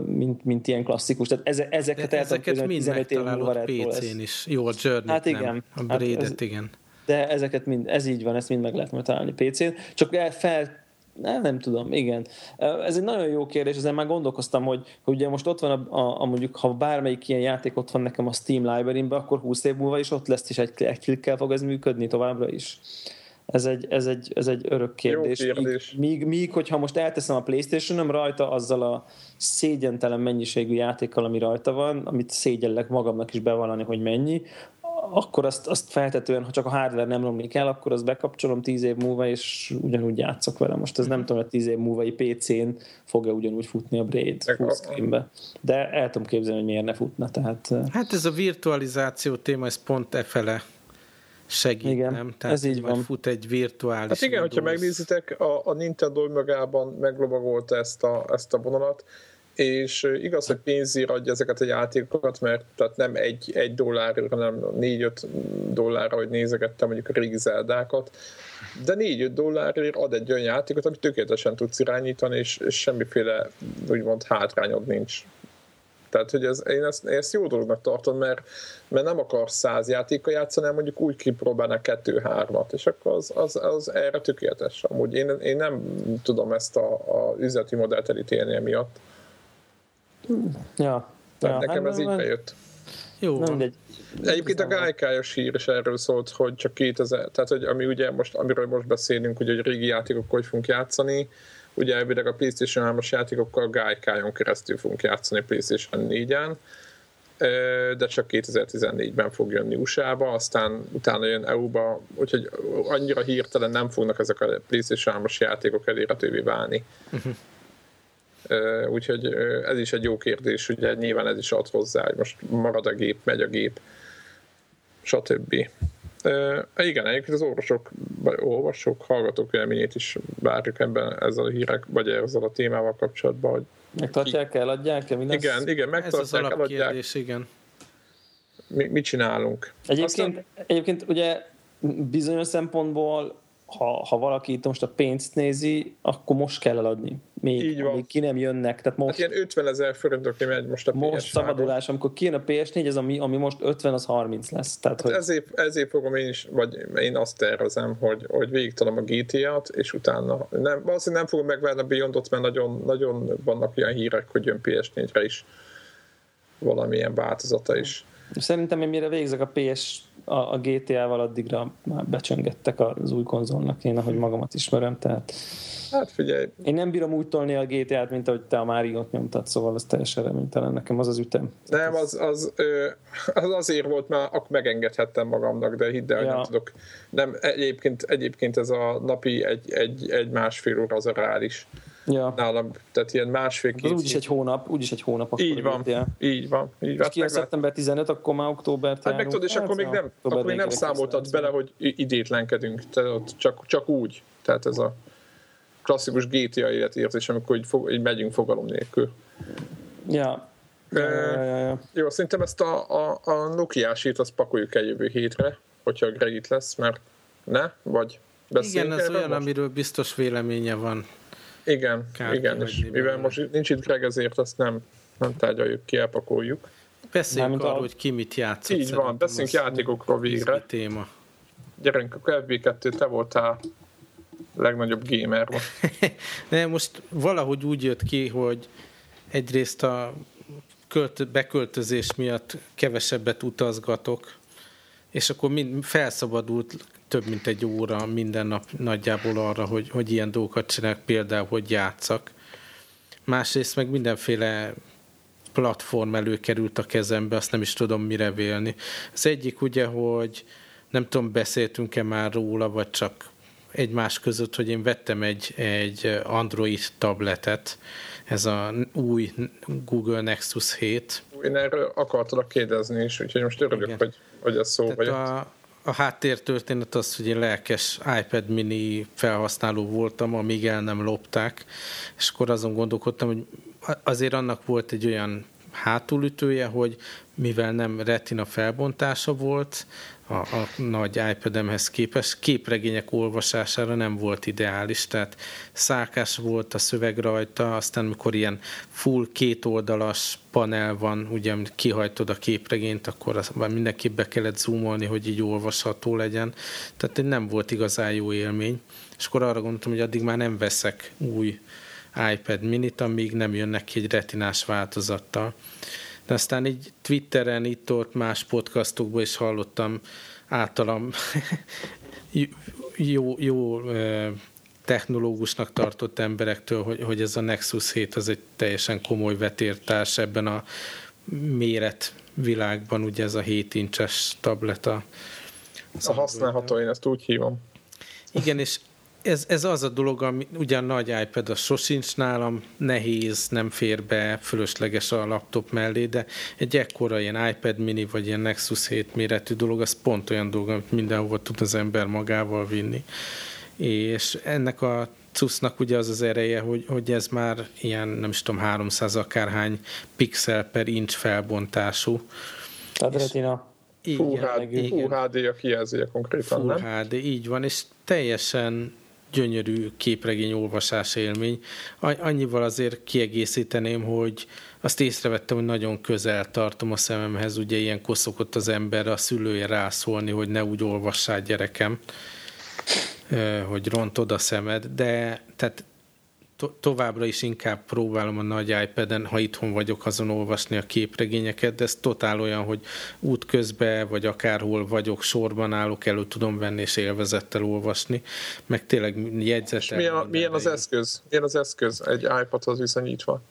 mint, mint ilyen klasszikus. Tehát eze, ezeket, De ezeket mind 15 év múlva megtalálod retro lesz. PC-n is. Jó, a journey Hát igen. nem. A Hát Braid-et ez- igen. De ezeket mind, ez így van, ezt mind meg lehet majd találni PC-n. Csak el fel nem, nem tudom, igen. Ez egy nagyon jó kérdés, ezen már gondolkoztam, hogy, hogy ugye most ott van, a, a, a, mondjuk, ha bármelyik ilyen játék ott van nekem a Steam library akkor 20 év múlva is ott lesz, és egy, egy klikkel fog ez működni továbbra is. Ez egy, ez egy, ez egy örök kérdés. Jó kérdés. Míg, míg, míg, hogyha most elteszem a Playstation-om rajta azzal a szégyentelen mennyiségű játékkal, ami rajta van, amit szégyellek magamnak is bevallani, hogy mennyi, akkor azt, azt feltetően, ha csak a hardware nem romlik el, akkor azt bekapcsolom tíz év múlva, és ugyanúgy játszok vele. Most ez nem tudom, hogy tíz év múlva PC-n fog-e ugyanúgy futni a Braid fullscreen De el tudom képzelni, hogy miért ne futna. Tehát, hát ez a virtualizáció téma, ez pont e fele segít, igen, nem? Tehát ez így van. fut egy virtuális Hát igen, Windows. hogyha megnézitek, a, a Nintendo magában meglobagolta ezt a, ezt a vonalat, és igaz, hogy pénzért adja ezeket a játékokat, mert tehát nem egy, egy dollárra, hanem négy-öt dollárra, hogy nézegettem mondjuk a régi zeldákat, de négy-öt dollárért ad egy olyan játékot, amit tökéletesen tudsz irányítani, és, és semmiféle úgymond hátrányod nincs. Tehát, hogy ez, én, ezt, én ezt jó dolognak tartom, mert, mert nem akarsz száz játékkal játszani, hanem mondjuk úgy kipróbálnak kettő-hármat, és akkor az, az, az erre tökéletes. Amúgy én, én nem tudom ezt a, a üzleti modellt elítélni emiatt. Ja. Tehát ja, nekem hát, ez így bejött. Jó. Nem, de Egyébként a gálykályos hír is erről szólt, hogy csak 2000, tehát hogy ami ugye most, amiről most beszélünk, hogy a régi játékokkal hogy fogunk játszani, ugye elvileg a PlayStation 3-as játékokkal gálykájon keresztül fogunk játszani PlayStation 4-en, de csak 2014-ben fog jönni USA-ba, aztán utána jön EU-ba, úgyhogy annyira hirtelen nem fognak ezek a PlayStation 3-as játékok elérhetővé válni. Uh-huh. Úgyhogy ez is egy jó kérdés, ugye nyilván ez is ad hozzá, hogy most marad a gép, megy a gép, stb. Igen, egyébként az orvosok, vagy olvasók, hallgatók véleményét is várjuk ebben ezzel a hírek, vagy ezzel a témával kapcsolatban, hogy Megtartják, eladják? Mi lesz? Igen, igen, megtartják, Ez az eladják. igen. Mi, mit csinálunk? Egyébként, Aztán... egyébként ugye bizonyos szempontból ha, ha valaki itt most a pénzt nézi, akkor most kell eladni. Még, Így van. ki nem jönnek. Tehát most, hát ilyen 50 ezer forintokni megy most a Most PS3. szabadulás, amikor kijön a PS4, ez ami, ami most 50, az 30 lesz. Tehát, hát hogy... ezért, ezért fogom én is, vagy én azt tervezem, hogy, hogy végigtalom a GTA-t, és utána nem, valószínűleg nem fogom megvenni a Beyondot, mert nagyon, nagyon vannak ilyen hírek, hogy jön PS4-re is valamilyen változata is. Szerintem én mire végzek a PS a, a GTA-val addigra már becsöngettek az új konzolnak, én ahogy magamat ismerem, tehát Hát figyelj. Én nem bírom úgy tolni a GTA-t, mint ahogy te a Mario-t nyomtad, szóval ez teljesen reménytelen. Nekem az az ütem. Nem, az, az, az azért volt, mert akkor megengedhettem magamnak, de hidd el, ja. nem tudok. Nem, egyébként, egyébként ez a napi egy, egy, egy másfél óra az a reális. Ja. Nálam, tehát ilyen másfél-két Úgyis egy hónap, úgyis egy hónap. Akkor így van, így van. Így van. És ki a szeptember 15, akkor már október Hát meg tudod, és hát, akkor még nem, akkor még nem számoltad bele, hogy idétlenkedünk, tehát csak, csak úgy. Tehát ez a klasszikus GTA életérzés, amikor így, fog, így megyünk fogalom nélkül. Ja. Ja, ja, ja, ja. Jó, szerintem ezt a, a, a Nokia-sít azt pakoljuk el jövő hétre, hogyha Greg itt lesz, mert ne? Vagy Igen, ez olyan, most? amiről biztos véleménye van. Igen, Kár igen, és mivel most nincs itt Greg, ezért azt nem, nem tárgyaljuk ki, elpakoljuk. Beszéljünk arról, a... hogy ki mit játszott. Így van, beszéljünk játékokról végre. Téma. Gyerünk, a FB2, te voltál legnagyobb gamer most. ne, most valahogy úgy jött ki, hogy egyrészt a költ, beköltözés miatt kevesebbet utazgatok, és akkor mind felszabadult több mint egy óra minden nap nagyjából arra, hogy, hogy ilyen dolgokat csinálok, például, hogy játszak. Másrészt meg mindenféle platform előkerült a kezembe, azt nem is tudom mire vélni. Az egyik ugye, hogy nem tudom, beszéltünk-e már róla, vagy csak egymás között, hogy én vettem egy, egy Android tabletet, ez a új Google Nexus 7. Én erről akartalak kérdezni is, úgyhogy most örülök, Igen. hogy, hogy ez szó vagy. A, a háttértörténet az, hogy én lelkes iPad mini felhasználó voltam, amíg el nem lopták, és akkor azon gondolkodtam, hogy azért annak volt egy olyan hátulütője, hogy mivel nem retina felbontása volt, a, a nagy iPad-emhez képest. Képregények olvasására nem volt ideális, tehát szálkás volt a szöveg rajta, aztán mikor ilyen full kétoldalas panel van, ugye kihajtod a képregényt, akkor az, mindenképp be kellett zoomolni, hogy így olvasható legyen. Tehát nem volt igazán jó élmény. És akkor arra gondoltam, hogy addig már nem veszek új iPad minit, amíg nem jönnek ki egy retinás változattal. De aztán így Twitteren, itt-ott más podcastokban is hallottam általam jó, jó technológusnak tartott emberektől, hogy, hogy ez a Nexus 7 az egy teljesen komoly vetértárs ebben a méret világban, ugye ez a 7 incses tableta. A használható, én ezt úgy hívom. Igen, és ez, ez az a dolog, ami ugyan nagy iPad az sosincs nálam, nehéz, nem fér be, fölösleges a laptop mellé, de egy ekkora ilyen iPad mini, vagy ilyen Nexus 7 méretű dolog, az pont olyan dolog, amit mindenhova tud az ember magával vinni. És ennek a cusznak ugye az az ereje, hogy, hogy ez már ilyen, nem is tudom, 300 akárhány pixel per inch felbontású. Tehát retina. Full, HD, Full HD a kijelzője konkrétan, Full nem? HD, így van, és teljesen gyönyörű képregény olvasás élmény. Annyival azért kiegészíteném, hogy azt észrevettem, hogy nagyon közel tartom a szememhez, ugye ilyen szokott az ember a szülője rászólni, hogy ne úgy olvassál gyerekem, hogy rontod a szemed, de tehát to- továbbra is inkább próbálom a nagy iPad-en, ha itthon vagyok, azon olvasni a képregényeket, de ez totál olyan, hogy út közben, vagy akárhol vagyok, sorban állok, elő tudom venni, és élvezettel olvasni, meg tényleg jegyzetel. milyen, a, milyen az eszköz? Milyen az eszköz egy iPadhoz viszonyítva?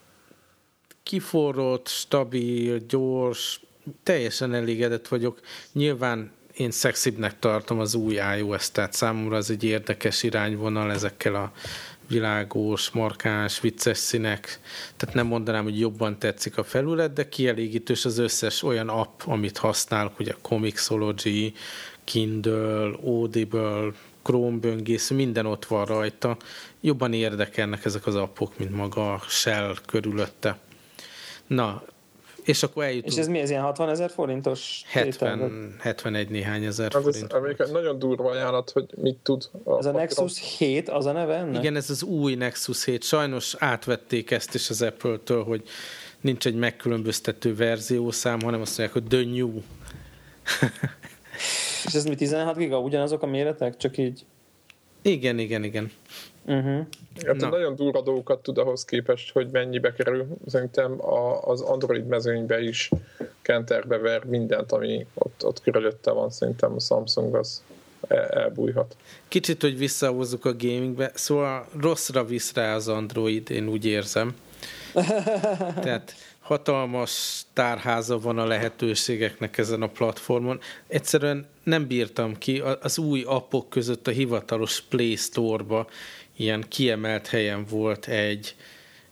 Kiforrott, stabil, gyors, teljesen elégedett vagyok. Nyilván én szexibbnek tartom az új iOS, tehát számomra ez egy érdekes irányvonal ezekkel a világos, markáns, vicces színek, tehát nem mondanám, hogy jobban tetszik a felület, de kielégítős az összes olyan app, amit használok, ugye Comixology, Kindle, Audible, Chrome böngésző, minden ott van rajta. Jobban érdekelnek ezek az appok, mint maga a Shell körülötte. Na, és akkor eljutunk. És ez mi, ez ilyen 60 ezer forintos? 70, 71 néhány ezer az forint. Ez nagyon durva ajánlat, hogy mit tud. A ez a Nexus 7, az a neve ennek? Igen, ez az új Nexus 7. Sajnos átvették ezt is az Apple-től, hogy nincs egy megkülönböztető verziószám, hanem azt mondják, hogy the new. És ez mi 16 giga? Ugyanazok a méretek? Csak így? Igen, igen, igen. Uh-huh. Hát nagyon durva dolgokat tud ahhoz képest, hogy mennyibe kerül. Szerintem a, az Android mezőnybe is kenterbe ver mindent, ami ott, ott körülötte van. Szerintem a Samsung az el, elbújhat. Kicsit, hogy visszahozzuk a gamingbe, szóval rosszra visz rá az Android, én úgy érzem. Tehát hatalmas tárháza van a lehetőségeknek ezen a platformon. Egyszerűen nem bírtam ki, az új appok között a hivatalos Play Store-ba ilyen kiemelt helyen volt egy,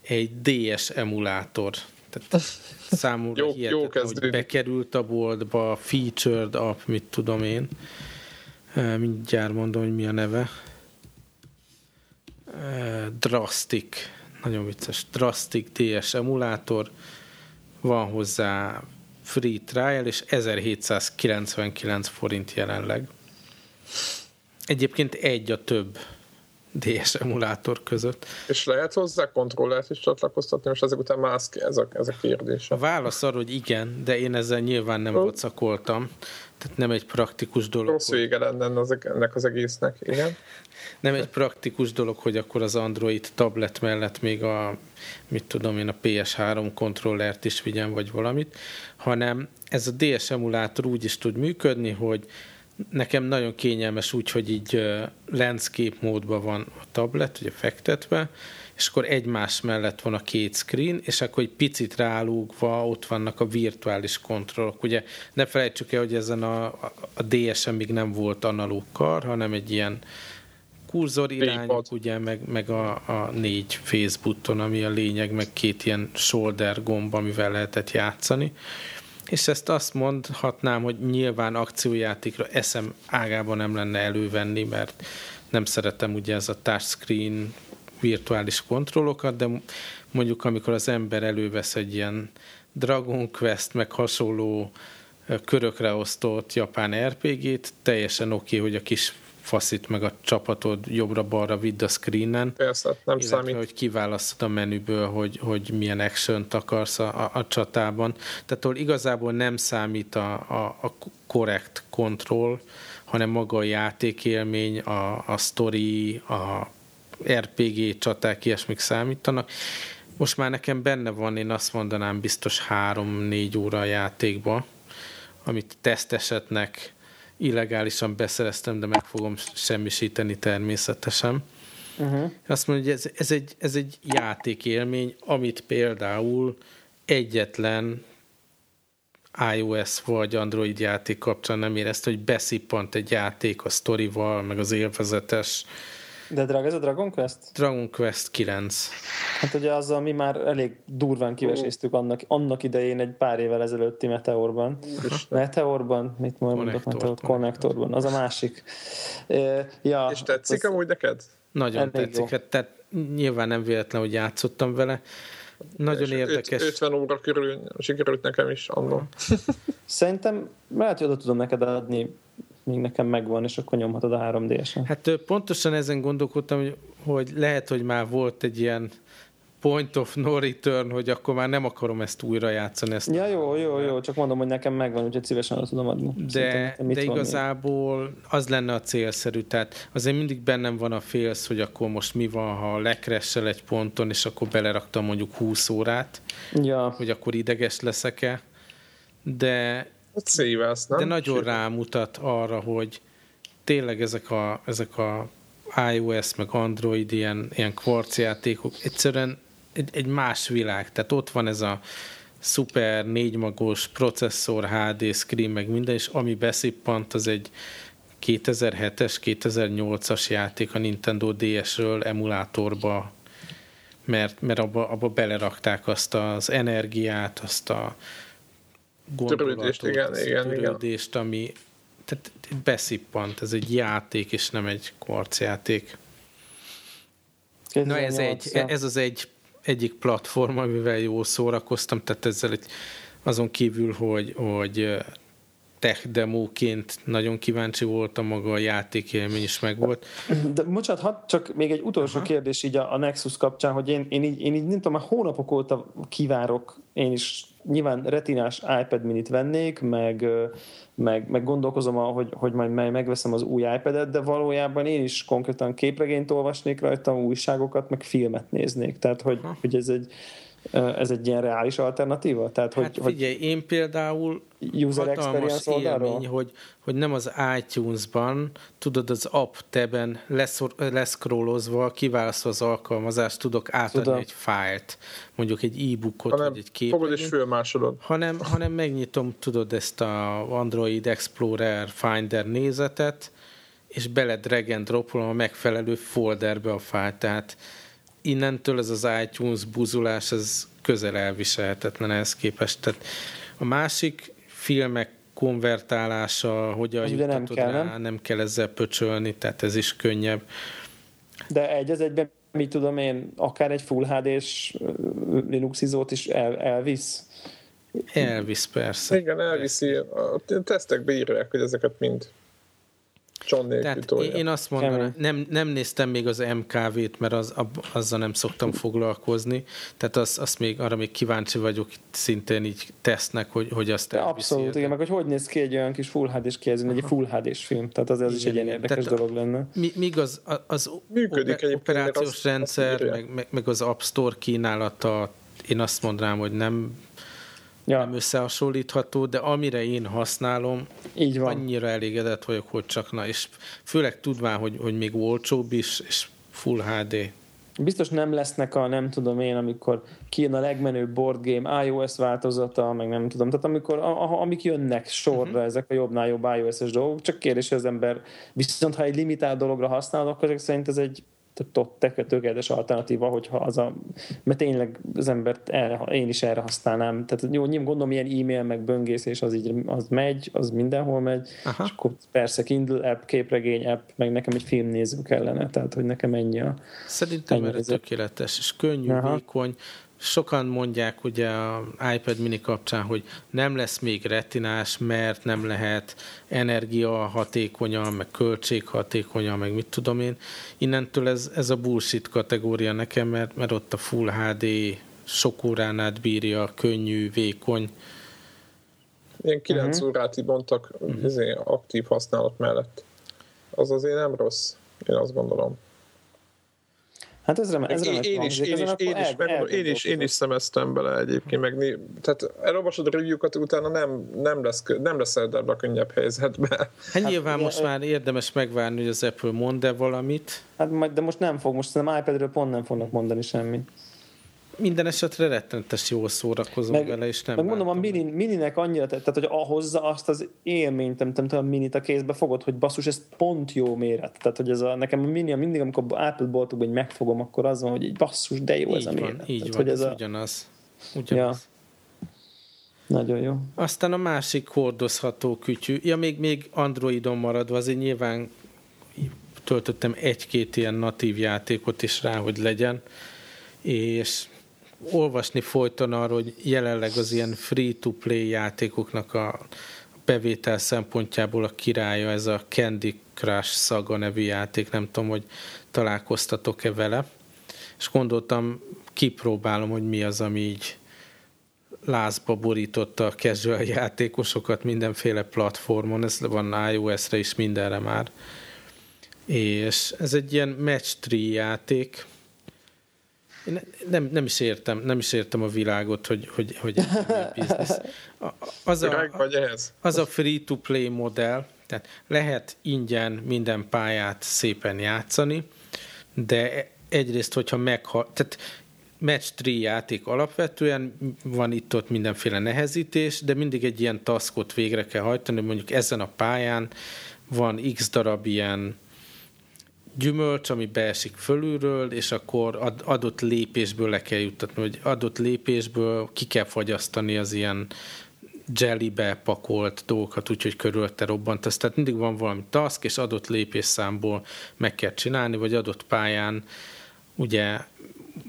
egy DS emulátor. Tehát számomra jó, hihetetlen, jó hogy bekerült a boltba, featured app, mit tudom én. Mindjárt mondom, hogy mi a neve. Drastic, nagyon vicces, Drastic DS emulátor. Van hozzá free trial, és 1799 forint jelenleg. Egyébként egy a több DS emulátor között. És lehet hozzá kontrollert is csatlakoztatni, most ezek után mász ez a, ez a kérdés. A válasz arra, hogy igen, de én ezzel nyilván nem vocakoltam. Tehát nem egy praktikus dolog. Rossz vége lenne ennek az egésznek, igen. Nem egy praktikus dolog, hogy akkor az Android tablet mellett még a, mit tudom én, a PS3 kontrollert is vigyen, vagy valamit, hanem ez a DS emulátor úgy is tud működni, hogy nekem nagyon kényelmes úgy, hogy így landscape módban van a tablet, ugye fektetve, és akkor egymás mellett van a két screen, és akkor egy picit rálúgva ott vannak a virtuális kontrollok. Ugye ne felejtsük el, hogy ezen a, a DSM még nem volt analóg kar, hanem egy ilyen kurzor irányok, ugye, meg, meg a, a négy face button, ami a lényeg, meg két ilyen shoulder gomb, amivel lehetett játszani és ezt azt mondhatnám, hogy nyilván akciójátékra eszem ágában nem lenne elővenni, mert nem szeretem ugye ez a touchscreen virtuális kontrollokat, de mondjuk amikor az ember elővesz egy ilyen Dragon Quest, meg hasonló körökre osztott japán RPG-t, teljesen oké, okay, hogy a kis faszit meg a csapatod jobbra-balra vidd a screenen. Persze, nem illetve, számít. hogy kiválasztod a menüből, hogy, hogy milyen action akarsz a, a, a csatában. Tehát ahol igazából nem számít a, a, a korrekt kontroll, hanem maga a játékélmény, a, a story, a RPG csaták, ilyesmik számítanak. Most már nekem benne van, én azt mondanám, biztos három-négy óra a játékba, amit tesztesetnek illegálisan beszereztem, de meg fogom semmisíteni természetesen. Uh-huh. Azt mondja, hogy ez, ez, egy, ez egy játékélmény, amit például egyetlen iOS vagy Android játék kapcsán nem érezt, hogy beszippant egy játék a sztorival, meg az élvezetes de drága, ez a Dragon Quest? Dragon Quest 9. Hát ugye azzal mi már elég durván kiveséztük annak, annak idején egy pár évvel ezelőtti Meteorban. Meteorban? Mit mondok? Meteor, Connectorban. Az a másik. ja, És tetszik az... amúgy neked? Nagyon tetszik. Jó. Tehát nyilván nem véletlen, hogy játszottam vele. Nagyon érdekes. 50 óra körül sikerült nekem is annól. Szerintem lehet, hogy oda tudom neked adni még nekem megvan, és akkor nyomhatod a 3 d Hát pontosan ezen gondolkodtam, hogy, hogy lehet, hogy már volt egy ilyen point of no return, hogy akkor már nem akarom ezt újra játszani. Ezt ja, jó, jó, jó, csak mondom, hogy nekem megvan, úgyhogy szívesen azt tudom adni. De, de igazából még? az lenne a célszerű, tehát azért mindig bennem van a félsz, hogy akkor most mi van, ha lekressel egy ponton, és akkor beleraktam mondjuk 20 órát, ja. hogy akkor ideges leszek-e, de Szívász, nem? De nagyon rámutat arra, hogy tényleg ezek a, ezek a iOS meg Android ilyen, ilyen kvarc játékok egyszerűen egy, egy más világ. Tehát ott van ez a szuper négymagos processzor, HD, screen, meg minden, és ami beszippant, az egy 2007-es, 2008-as játék a Nintendo DS-ről emulátorba, mert, mert abba, abba belerakták azt az energiát, azt a törődést, igen, igen, törődést, igen. ami tehát beszippant, ez egy játék, és nem egy kvarcjáték. Na ez, egy, ez az egy egyik platform, amivel jól szórakoztam, tehát ezzel egy, azon kívül, hogy, hogy tech demóként nagyon kíváncsi voltam, maga a játékélmény is megvolt. De bocsánat, hadd csak még egy utolsó Aha. kérdés így a, a Nexus kapcsán, hogy én, én, így, én így nem tudom, már hónapok óta kivárok én is nyilván retinás iPad minit vennék, meg, meg, meg gondolkozom, hogy, hogy majd megveszem az új iPad-et, de valójában én is konkrétan képregényt olvasnék rajta, újságokat, meg filmet néznék. Tehát, hogy, hogy ez egy ez egy ilyen reális alternatíva? Tehát, hogy, hát figyelj, hogy én például user experience élmény, hogy, hogy nem az iTunes-ban, tudod, az app teben leszkrólozva, kiválasztva az alkalmazást, tudok átadni Tudom. egy fájlt, mondjuk egy e-bookot, hanem vagy egy képet. Fogod és fölmásolod. Hanem, hanem megnyitom, tudod, ezt a Android Explorer Finder nézetet, és bele drag and dropolom a megfelelő folderbe a fájlt. Tehát innentől ez az iTunes buzulás, ez közel elviselhetetlen ehhez képest. Tehát a másik filmek konvertálása, hogy a nem kell, rá, nem? nem kell ezzel pöcsölni, tehát ez is könnyebb. De egy az egyben, mit tudom én, akár egy Full HD-s Linux izót is el, elvisz? Elvisz, persze. Igen, elviszi. A tesztek beírják, hogy ezeket mind John Tehát én azt mondom, nem, nem néztem még az MKV-t, mert az, azzal nem szoktam foglalkozni. Tehát az, azt még, arra még kíváncsi vagyok szintén így tesznek, hogy, hogy azt Abszolút, igen, meg hogy hogy néz ki egy olyan kis Full HD-s kijelzőn, egy Full HD-s film. Tehát az, az is egy ilyen érdekes Tehát dolog lenne. Míg az, az Működik operációs rendszer, meg, meg, meg az App Store kínálata, én azt mondanám, hogy nem ja. nem összehasonlítható, de amire én használom, Így van. annyira elégedett vagyok, hogy csak na, és főleg tudván, hogy, hogy még olcsóbb is, és Full HD. Biztos nem lesznek a, nem tudom én, amikor kijön a legmenőbb board game iOS változata, meg nem tudom, tehát amikor, a, a, amik jönnek sorra, uh-huh. ezek a jobbnál jobb iOS-es dolgok, csak kérdés, hogy az ember viszont ha egy limitált dologra használod, akkor ezek szerint ez egy tökéletes alternatíva, hogyha az a, mert tényleg az embert erre, én is erre használnám. Tehát jó, nyilván gondolom, ilyen e-mail, meg böngészés az így az megy, az mindenhol megy, Aha. és akkor persze Kindle app, képregény app, meg nekem egy filmnéző kellene, tehát hogy nekem ennyi a... Szerintem ennyi erre tökéletes, és könnyű, Aha. vékony, sokan mondják ugye a iPad mini kapcsán, hogy nem lesz még retinás, mert nem lehet energia hatékonyan, meg költséghatékonyan, meg mit tudom én. Innentől ez, ez a bullshit kategória nekem, mert, mert ott a Full HD sok órán át bírja, könnyű, vékony. Ilyen 9 uh-huh. órát így mondtak uh-huh. aktív használat mellett. Az azért nem rossz, én azt gondolom. Hát ez, remek, ez remek én, is, én, is, én, is, meg, én, is, én is szemeztem bele egyébként, meg tehát elolvasod a review-kat, utána nem, nem lesz, nem lesz a könnyebb helyzetbe. Hát, hát nyilván most már érdemes megvárni, hogy az Apple mond-e valamit. Hát majd, de most nem fog, most szerintem iPad-ről pont nem fognak mondani semmit minden esetre rettenetes jól szórakozom meg, vele, és nem Meg mondom, a mini, mininek annyira, tehát hogy ahhozza azt az élményt, nem tudom, a minit a kézbe fogod, hogy basszus, ez pont jó méret. Tehát, hogy ez a, nekem a mini, mindig, amikor Apple boltokban megfogom, akkor az van, hogy egy basszus, de jó így ez a méret. Van, így tehát, van, hogy ez, ez a... ugyanaz. ugyanaz. Ja. Nagyon jó. Aztán a másik hordozható kütyű, ja még, még Androidon maradva, azért nyilván töltöttem egy-két ilyen natív játékot is rá, hogy legyen, és olvasni folyton arról, hogy jelenleg az ilyen free-to-play játékoknak a bevétel szempontjából a királya ez a Candy Crush Saga nevű játék, nem tudom, hogy találkoztatok-e vele, és gondoltam, kipróbálom, hogy mi az, ami így lázba borította a casual játékosokat mindenféle platformon, ez van iOS-re is mindenre már. És ez egy ilyen match 3 játék, én nem, nem is értem, nem is értem a világot, hogy, hogy, hogy business. Az a, az a free-to-play modell, tehát lehet ingyen minden pályát szépen játszani, de egyrészt, hogyha meghal, tehát match 3 játék alapvetően van itt-ott mindenféle nehezítés, de mindig egy ilyen taskot végre kell hajtani, mondjuk ezen a pályán van x darab ilyen gyümölcs, ami beesik fölülről, és akkor adott lépésből le kell juttatni, hogy adott lépésből ki kell fagyasztani az ilyen jellybe pakolt dolgokat, úgyhogy körülötte robbantasz. Tehát mindig van valami task, és adott lépésszámból meg kell csinálni, vagy adott pályán ugye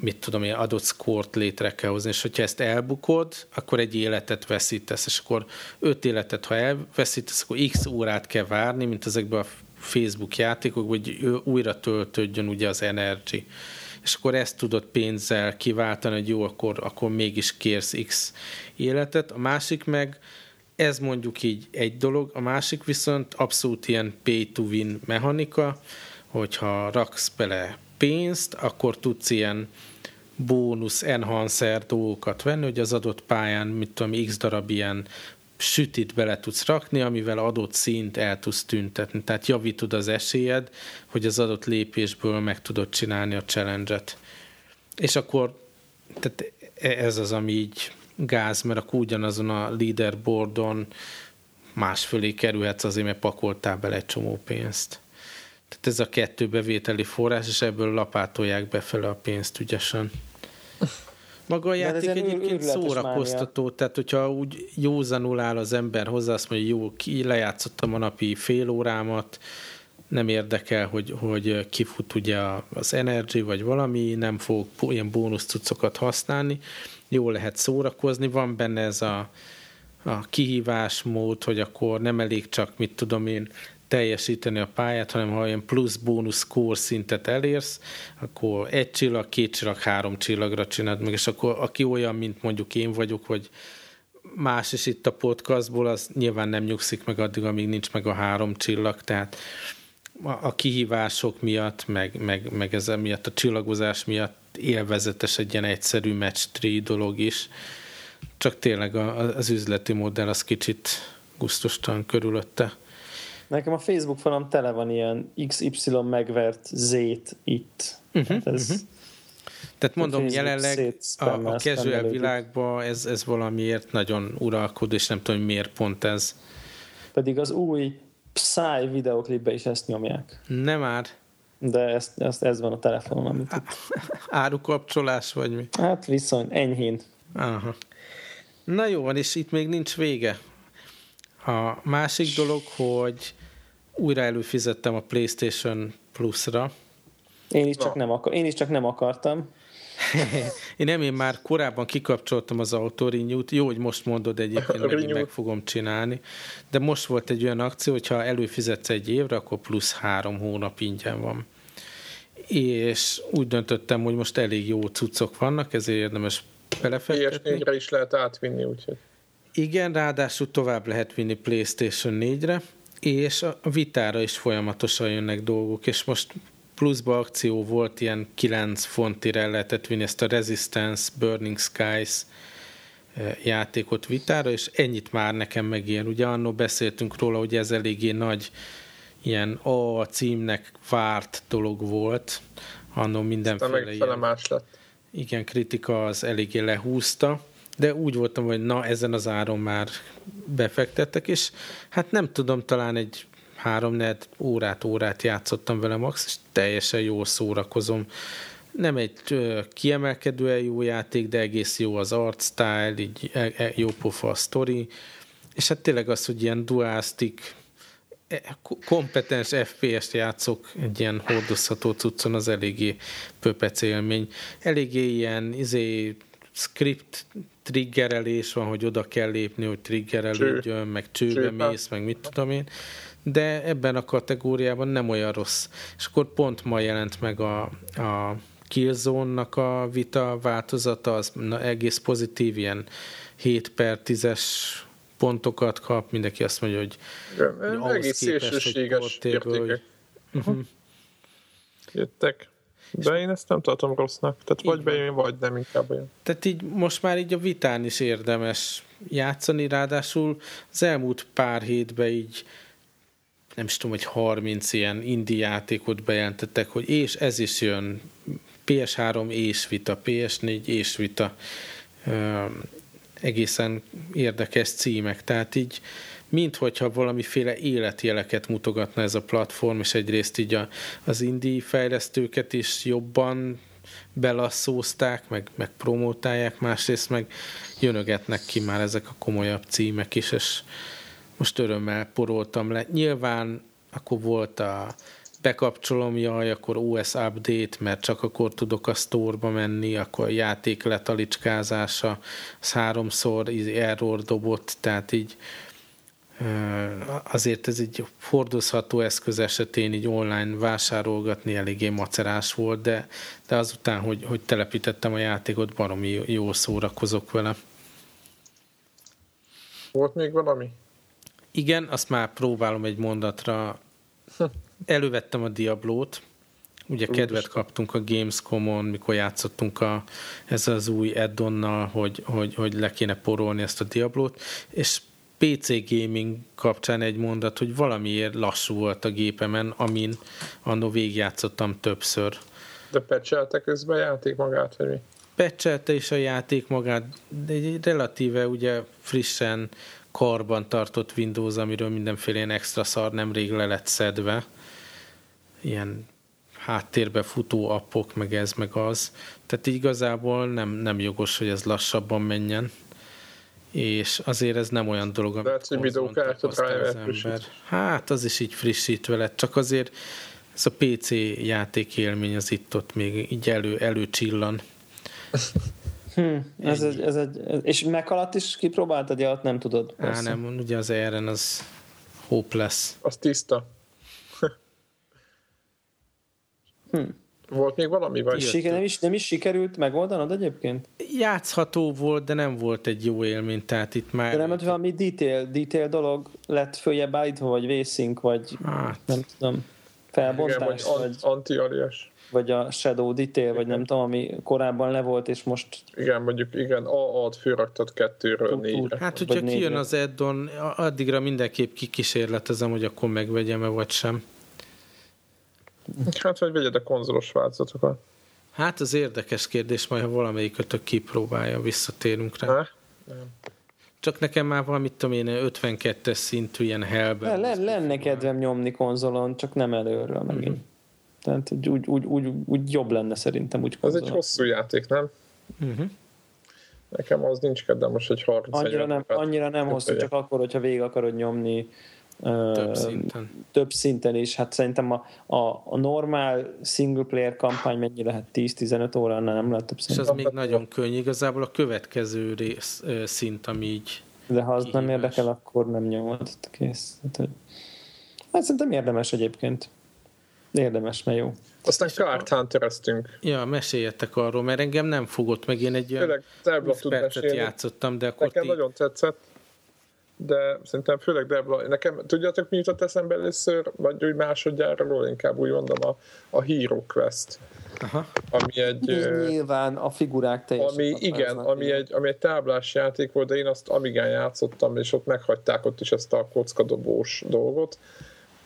mit tudom én, adott szkort létre kell hozni, és hogyha ezt elbukod, akkor egy életet veszítesz, és akkor öt életet, ha elveszítesz, akkor x órát kell várni, mint ezekben a Facebook játékok, hogy újra töltődjön ugye az Energy. És akkor ezt tudod pénzzel kiváltani, hogy jó, akkor, akkor mégis kérsz X életet. A másik meg, ez mondjuk így egy dolog, a másik viszont abszolút ilyen pay-to-win mechanika, hogyha raksz bele pénzt, akkor tudsz ilyen bónusz enhancer dolgokat venni, hogy az adott pályán, mit tudom, x darab ilyen sütit bele tudsz rakni, amivel adott szint el tudsz tüntetni. Tehát javítod az esélyed, hogy az adott lépésből meg tudod csinálni a challenge-et. És akkor tehát ez az, ami így gáz, mert akkor ugyanazon a leaderboardon másfölé kerülhetsz azért, mert pakoltál bele egy csomó pénzt. Tehát ez a kettő bevételi forrás, és ebből lapátolják befele a pénzt ügyesen. Maga a játék egyébként szórakoztató, mánia. tehát hogyha úgy józanul áll az ember hozzá, azt mondja, jó, ki lejátszottam a napi fél órámat, nem érdekel, hogy, hogy kifut ugye az Energy vagy valami, nem fog ilyen bónusz cuccokat használni, jó lehet szórakozni, van benne ez a, a kihívás mód, hogy akkor nem elég csak, mit tudom én, teljesíteni a pályát, hanem ha ilyen plusz bónusz score szintet elérsz, akkor egy csillag, két csillag, három csillagra csináld meg, és akkor aki olyan, mint mondjuk én vagyok, hogy más is itt a podcastból, az nyilván nem nyugszik meg addig, amíg nincs meg a három csillag, tehát a kihívások miatt, meg, meg, meg ez miatt, a csillagozás miatt élvezetes egy ilyen egyszerű match 3 dolog is. Csak tényleg az üzleti modell az kicsit gusztustalan körülötte. Nekem a Facebook falam tele van ilyen XY megvert Z-t itt. Uh-huh, hát ez, uh-huh. Tehát mondom, jelenleg a, a casual világban ez, ez valamiért nagyon uralkod, és nem tudom, miért pont ez. Pedig az új Psy videoklipbe is ezt nyomják. Nem már. De ez, ez, ez van a telefonon, amit itt... Árukapcsolás vagy mi? Hát viszony, enyhén. Aha. Na jó van, és itt még nincs vége. A másik dolog, hogy újra előfizettem a PlayStation Plus-ra. Én is, csak nem akar, én is csak nem akartam. én nem, én már korábban kikapcsoltam az autórinyút, jó, hogy most mondod egyébként, hogy meg fogom csinálni, de most volt egy olyan akció, hogyha előfizetsz egy évre, akkor plusz három hónap ingyen van. És úgy döntöttem, hogy most elég jó cuccok vannak, ezért érdemes belefektetni. PS4-re is lehet átvinni, úgyhogy. Igen, ráadásul tovább lehet vinni PlayStation 4-re, és a Vitára is folyamatosan jönnek dolgok, és most pluszba akció volt, ilyen 9 fontire lehetett vinni ezt a Resistance, Burning Skies eh, játékot vitára, és ennyit már nekem megér. Ugye annól beszéltünk róla, hogy ez eléggé nagy ilyen A címnek várt dolog volt, annól mindenféle ilyen, más lett. Igen, kritika az eléggé lehúzta, de úgy voltam, hogy na, ezen az áron már befektettek, és hát nem tudom, talán egy három órát, órát játszottam vele max, és teljesen jól szórakozom. Nem egy kiemelkedően jó játék, de egész jó az art style, így e, e, jó pofa a sztori, és hát tényleg az, hogy ilyen dualistic, e, kompetens FPS-t játszok egy ilyen hordozható cuccon, az eléggé pöpec élmény. Eléggé ilyen izé, script triggerelés van, hogy oda kell lépni, hogy triggerelődjön, meg csőbe mész, meg mit tudom én de ebben a kategóriában nem olyan rossz. És akkor pont ma jelent meg a, a Killzone-nak a vita változata, az na, egész pozitív, ilyen 7 per 10-es pontokat kap, mindenki azt mondja, hogy, ja, hogy egész szélsőséges értékek. Uh-huh. Jöttek. De én ezt nem tartom rossznak. Tehát így vagy bejön, vagy nem, inkább olyan. Tehát így most már így a vitán is érdemes játszani, ráadásul az elmúlt pár hétben így nem is tudom, hogy 30 ilyen indie játékot bejelentettek, hogy és ez is jön, PS3 és vita, PS4 és vita, egészen érdekes címek, tehát így minthogyha valamiféle életjeleket mutogatna ez a platform, és egyrészt így a, az indie fejlesztőket is jobban belasszózták, meg, meg promótálják, másrészt meg jönögetnek ki már ezek a komolyabb címek is, és most örömmel poroltam le. Nyilván akkor volt a bekapcsolom, jaj, akkor OS update, mert csak akkor tudok a store menni, akkor a játék letalicskázása, az háromszor error dobott, tehát így azért ez egy hordozható eszköz esetén így online vásárolgatni eléggé macerás volt, de, de azután, hogy, hogy telepítettem a játékot, baromi jól szórakozok vele. Volt még valami? Igen, azt már próbálom egy mondatra. Elővettem a Diablót, ugye kedvet kaptunk a Gamescom-on, mikor játszottunk a, ezzel az új addonnal, hogy, hogy, hogy le kéne porolni ezt a Diablót, és PC gaming kapcsán egy mondat, hogy valamiért lassú volt a gépemen, amin annó végigjátszottam többször. De pecselte közben a játék magát, vagy mi? Pecselte is a játék magát, de egy relatíve ugye frissen karban tartott Windows, amiről mindenféle ilyen extra szar nemrég le lett szedve. Ilyen háttérbe futó appok, meg ez, meg az. Tehát igazából nem, nem jogos, hogy ez lassabban menjen. És azért ez nem olyan dolog, amit Lehet, hogy videókártyát az ember. Hát az is így frissítve lett, csak azért ez a PC játék élmény az itt-ott még így elő, előcsillan. Hmm, ez, egy, ez egy, és meg alatt is kipróbáltad, ja, nem tudod. Á, nem, ugye az ERN az hopeless. Az tiszta. hmm. Volt még valami? Vagy Siker, nem, is, nem is sikerült megoldanod egyébként? Játszható volt, de nem volt egy jó élmény, tehát itt már... De nem, hogy valami detail, detail dolog lett följebb állítva, vagy vészink, vagy hát. nem tudom, felbontás, Igen, vagy, vagy... anti-alias vagy a Shadow Detail, vagy nem tudom, ami korábban le volt, és most... Igen, mondjuk igen, AA-t fölraktad kettőről négyre. Hát, hogyha kijön az addon, addigra mindenképp kikísérletezem, hogy akkor megvegyem-e, vagy sem. Hát, vagy vegyed a konzolos változatokat. Hát az érdekes kérdés, majd ha valamelyikötök kipróbálja, visszatérünk rá. Ha? Nem. Csak nekem már valamit tudom én, 52-es szintű ilyen hellben. Le, lenne kedvem nyomni konzolon, csak nem előről megint. Uh-huh. Tehát úgy, úgy, úgy, úgy, úgy jobb lenne szerintem. Úgy az egy hosszú játék, nem? Uh-huh. Nekem az nincs kedvem most egy 30 Annyira nem, annyira nem hosszú, csak akkor, hogyha végig akarod nyomni Több szinten. Több szinten is. Hát szerintem a, a, a normál single player kampány mennyi lehet? 10-15 óra, annál nem lehet több szint. És az még nagyon könnyű. Igazából a következő rész, szint, ami így De ha az kihívás. nem érdekel, akkor nem nyomod. Kész. Hát, hát szerintem érdemes egyébként. Érdemes, mert jó. Aztán Card hunter Ja, meséljetek arról, mert engem nem fogott meg, én egy olyan 20 percet mesélni. játszottam, de akkor Nekem ti... nagyon tetszett de szerintem főleg Debla, nekem tudjátok mi jutott eszembe először, vagy úgy másodjára, inkább úgy mondom a, a Hero Quest. Aha. Ami egy... Nyilván a figurák teljesen. Ami, igen, ami egy, ami egy táblás játék volt, de én azt Amigán játszottam, és ott meghagyták ott is ezt a kockadobós dolgot.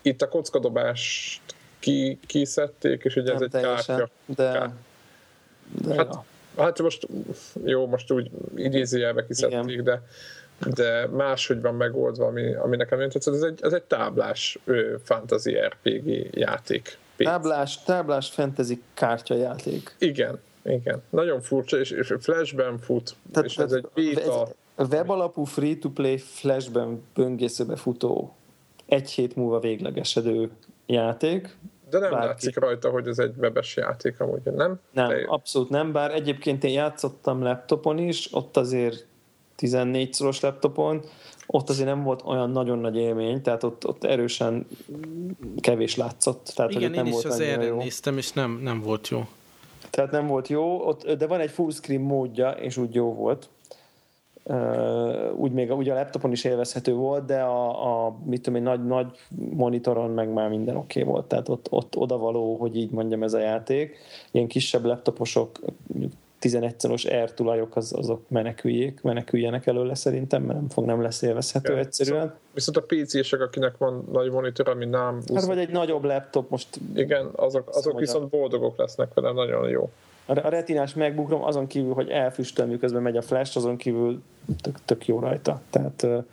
Itt a kockadobást ki, kiszedték, és ugye ez egy kártya. De, de hát, ja. hát most jó, most úgy idézőjelbe kiszedték, igen. de de máshogy van megoldva, ami, ami nekem jön tetszett. Ez egy, ez egy táblás ö, fantasy RPG játék. Táblás, táblás fantasy kártyajáték. Igen, igen. Nagyon furcsa, és, és flashben fut, tehát, és ez egy beta. Ez web alapú free-to-play flashben böngészőbe futó egy hét múlva véglegesedő játék. De nem Bárki. látszik rajta, hogy ez egy webes játék amúgy, nem? Nem, De... abszolút nem, bár egyébként én játszottam laptopon is, ott azért 14 szoros laptopon, ott azért nem volt olyan nagyon nagy élmény, tehát ott, ott erősen kevés látszott. Tehát, Igen, hogy nem én volt is az erre jó. néztem, és nem, nem volt jó. Tehát nem volt jó, ott, de van egy full screen módja, és úgy jó volt. Uh, úgy még úgy a laptopon is élvezhető volt, de a, a mit tudom én, nagy, nagy monitoron meg már minden oké okay volt, tehát ott, ott odavaló, hogy így mondjam ez a játék. Ilyen kisebb laptoposok 11 szoros R tulajok az, azok meneküljék, meneküljenek előle szerintem, mert nem fog nem lesz élvezhető ja, egyszerűen. Viszont, a PC-sek, akinek van nagy monitor, ami nem... Hát vagy egy nagyobb laptop most... Igen, azok, azok viszont boldogok lesznek vele, nagyon jó. A retinás megbukrom azon kívül, hogy elfüstöl, miközben megy a flash, azon kívül tök, tök jó rajta. Tehát uh,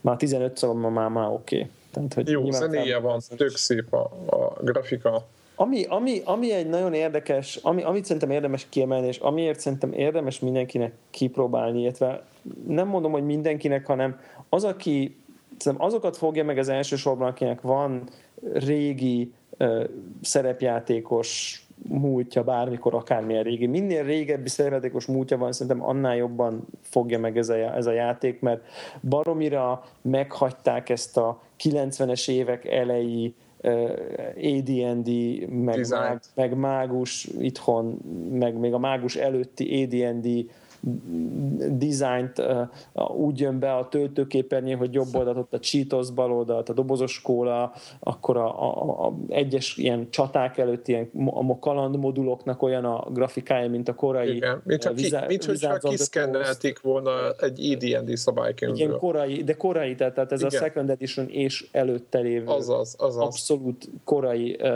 már 15 szóval már, már oké. Okay. Tehát, hogy jó, zenéje van, tök szép a, a grafika ami, ami, ami egy nagyon érdekes, ami, amit szerintem érdemes kiemelni, és amiért szerintem érdemes mindenkinek kipróbálni, illetve nem mondom, hogy mindenkinek, hanem az, aki azokat fogja meg az elsősorban, akinek van régi uh, szerepjátékos múltja, bármikor, akármilyen régi. Minél régebbi szerepjátékos múltja van, szerintem annál jobban fogja meg ez a, ez a játék, mert baromira meghagyták ezt a 90-es évek elejé AD&D, meg, mág, meg mágus itthon, meg még a mágus előtti AD&D dizájnt úgy jön be a töltőképernyő, hogy jobb oldalt ott a Cheetos, bal oldalt a dobozos kóla, akkor a, a, a egyes ilyen csaták előtt ilyen a kalandmoduloknak olyan a grafikája, mint a korai Igen, mint, ha ki, mint hogyha kiszkennelték volna egy ED&D szabálykönyvből. Igen, korai, de korai, tehát, tehát ez Igen. a Second Edition és előtte lévő azaz, azaz. abszolút korai uh,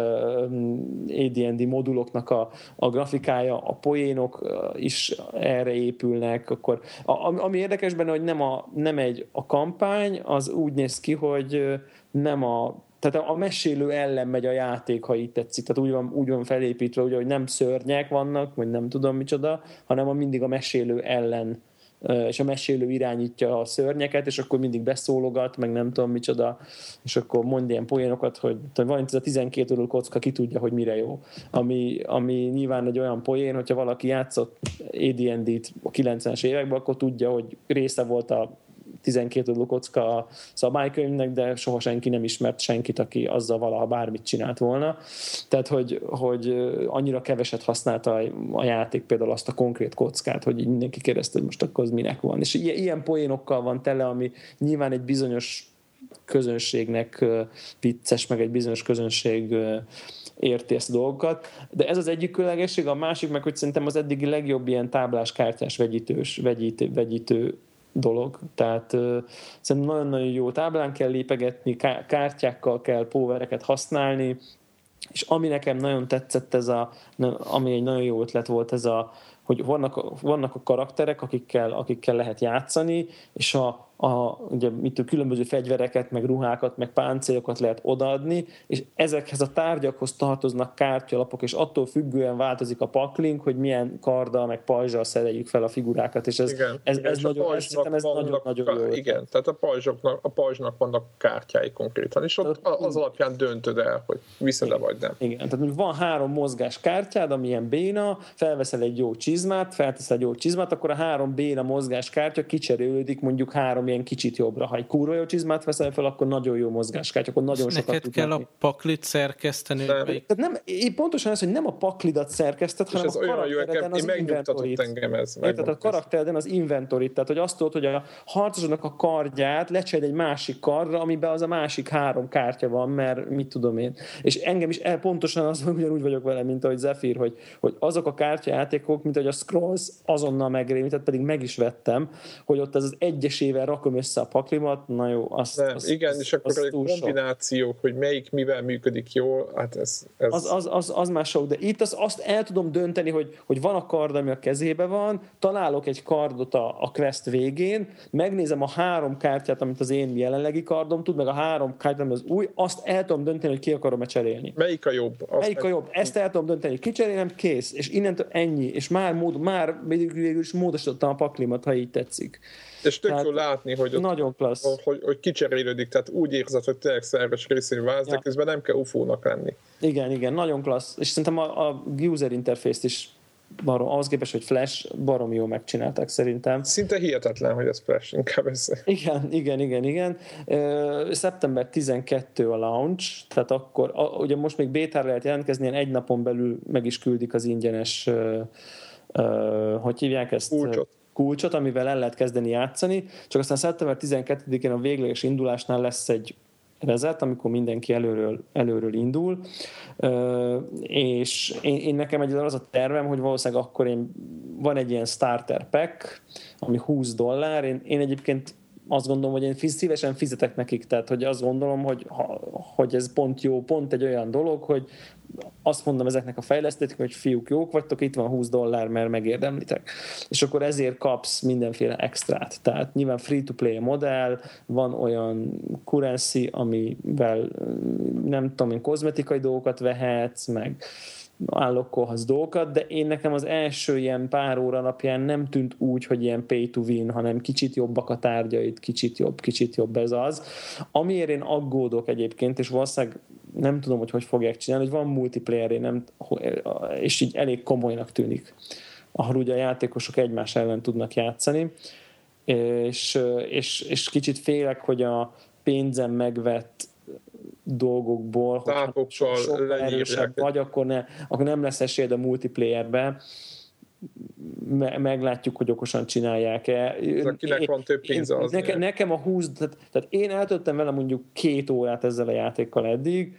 AD&D moduloknak a, a grafikája, a poénok is erre épül, épülnek, akkor a, ami érdekes benne, hogy nem, a, nem egy a kampány, az úgy néz ki, hogy nem a tehát a mesélő ellen megy a játék, ha így tetszik. Tehát úgy van, úgy van felépítve, ugye, hogy nem szörnyek vannak, vagy nem tudom micsoda, hanem a mindig a mesélő ellen és a mesélő irányítja a szörnyeket, és akkor mindig beszólogat, meg nem tudom micsoda, és akkor mond ilyen poénokat, hogy van ez a 12 óra kocka, ki tudja, hogy mire jó. Ami, ami nyilván egy olyan poén, hogyha valaki játszott AD&D-t a 90-es években, akkor tudja, hogy része volt a 12 oldalú kocka a szabálykönyvnek, de soha senki nem ismert senkit, aki azzal valaha bármit csinált volna. Tehát, hogy, hogy annyira keveset használta a játék például azt a konkrét kockát, hogy így mindenki kérdezte, hogy most akkor az minek van. És ilyen poénokkal van tele, ami nyilván egy bizonyos közönségnek vicces, meg egy bizonyos közönség érti ezt a dolgokat. De ez az egyik különlegesség, a másik meg, hogy szerintem az eddigi legjobb ilyen táblás kártyás vegyítős, vegyítő, vegyítő dolog. Tehát uh, szerintem nagyon-nagyon jó táblán kell lépegetni, kártyákkal kell póvereket használni, és ami nekem nagyon tetszett, ez a, ami egy nagyon jó ötlet volt, ez a, hogy vannak, vannak a karakterek, akikkel, akikkel lehet játszani, és a, a, ugye, mit különböző fegyvereket, meg ruhákat, meg páncélokat lehet odaadni, és ezekhez a tárgyakhoz tartoznak kártyalapok, és attól függően változik a paklink, hogy milyen karddal, meg pajzsal szereljük fel a figurákat, és ez, igen, ez, igen, ez, nagyon, ez, ez nagyon, nagyon jó. Igen, tehát a, pajzsoknak, a pajzsnak vannak kártyái konkrétan, és ott az alapján döntöd el, hogy viszed-e vagy nem. Igen, tehát van három mozgás kártyád, ami ilyen béna, felveszel egy jó csizmát, felteszel egy jó csizmát, akkor a három béna mozgás kártya kicserélődik mondjuk három ilyen kicsit jobbra. Ha egy kurva jó csizmát veszel fel, akkor nagyon jó mozgáskártya, akkor nagyon sokat Neked kell a paklit szerkeszteni? Tehát nem, pontosan az, hogy nem a paklidat szerkeszted, hanem ez a karaktereden az inventorit. engem ez. Tehát a karaktereden az inventorit, tehát hogy azt tudod, hogy a harcosodnak a kardját lecsered egy másik kardra, amiben az a másik három kártya van, mert mit tudom én. És engem is el pontosan az, hogy ugyanúgy vagyok vele, mint ahogy Zephyr, hogy, hogy azok a kártyajátékok, mint hogy a Scrolls azonnal megrémített, pedig meg is vettem, hogy ott az, az egyesével rakom össze a paklimat, na jó, azt, Nem, azt igen, az, és akkor a kombinációk, hogy melyik mivel működik jól, hát ez... ez... Az, az, az, az már sok, de itt az, azt el tudom dönteni, hogy, hogy van a kard, ami a kezébe van, találok egy kardot a, a quest végén, megnézem a három kártyát, amit az én jelenlegi kardom tud, meg a három kártyát, ami az új, azt el tudom dönteni, hogy ki akarom-e cserélni. Melyik a jobb? Azt Melyik a jobb? Ezt el tudom dönteni, kicserélem, kész, és innentől ennyi, és már, mód, már végül is módosítottam a paklimat, ha így tetszik. És tök jó látni, hogy, ott, nagyon klassz. Hogy, hogy kicserélődik, tehát úgy érzed, hogy tényleg szerves részén válsz, ja. de közben nem kell ufónak lenni. Igen, igen, nagyon klassz. És szerintem a, a user interface-t is barom, ahhoz képest, hogy Flash barom jó megcsinálták szerintem. Szinte hihetetlen, hogy ez Flash, inkább ez. Igen, igen, igen, igen. Uh, szeptember 12 a launch, tehát akkor, a, ugye most még beta lehet jelentkezni, ilyen egy napon belül meg is küldik az ingyenes, uh, uh, hogy hívják ezt? Kulcsot kulcsot, amivel el lehet kezdeni játszani, csak aztán szeptember 12-én a végleges indulásnál lesz egy rezet, amikor mindenki előről, előről indul, és én, én nekem egy az a tervem, hogy valószínűleg akkor én, van egy ilyen starter pack, ami 20 dollár, én, én egyébként azt gondolom, hogy én szívesen fizetek nekik, tehát hogy azt gondolom, hogy, hogy ez pont jó, pont egy olyan dolog, hogy azt mondom ezeknek a fejlesztőknek, hogy fiúk jók vagytok, itt van 20 dollár, mert megérdemlitek. És akkor ezért kapsz mindenféle extrát. Tehát nyilván free-to-play modell, van olyan currency, amivel nem tudom én, kozmetikai dolgokat vehetsz, meg állokkolhatsz dolgokat, de én nekem az első ilyen pár óra napján nem tűnt úgy, hogy ilyen pay to win, hanem kicsit jobbak a tárgyait, kicsit jobb, kicsit jobb ez az. Amiért én aggódok egyébként, és valószínűleg nem tudom, hogy hogy fogják csinálni, hogy van multiplayer, nem, és így elég komolynak tűnik, ahol ugye a játékosok egymás ellen tudnak játszani, és, és, és kicsit félek, hogy a pénzem megvett dolgokból, hogy sokkal erősebb vagy, akkor, ne, akkor nem lesz esélyed a multiplayerbe, me, meglátjuk, hogy okosan csinálják-e. Kinek van több pénze az nekem, nekem a 20, tehát, tehát én eltöltöttem vele mondjuk két órát ezzel a játékkal eddig,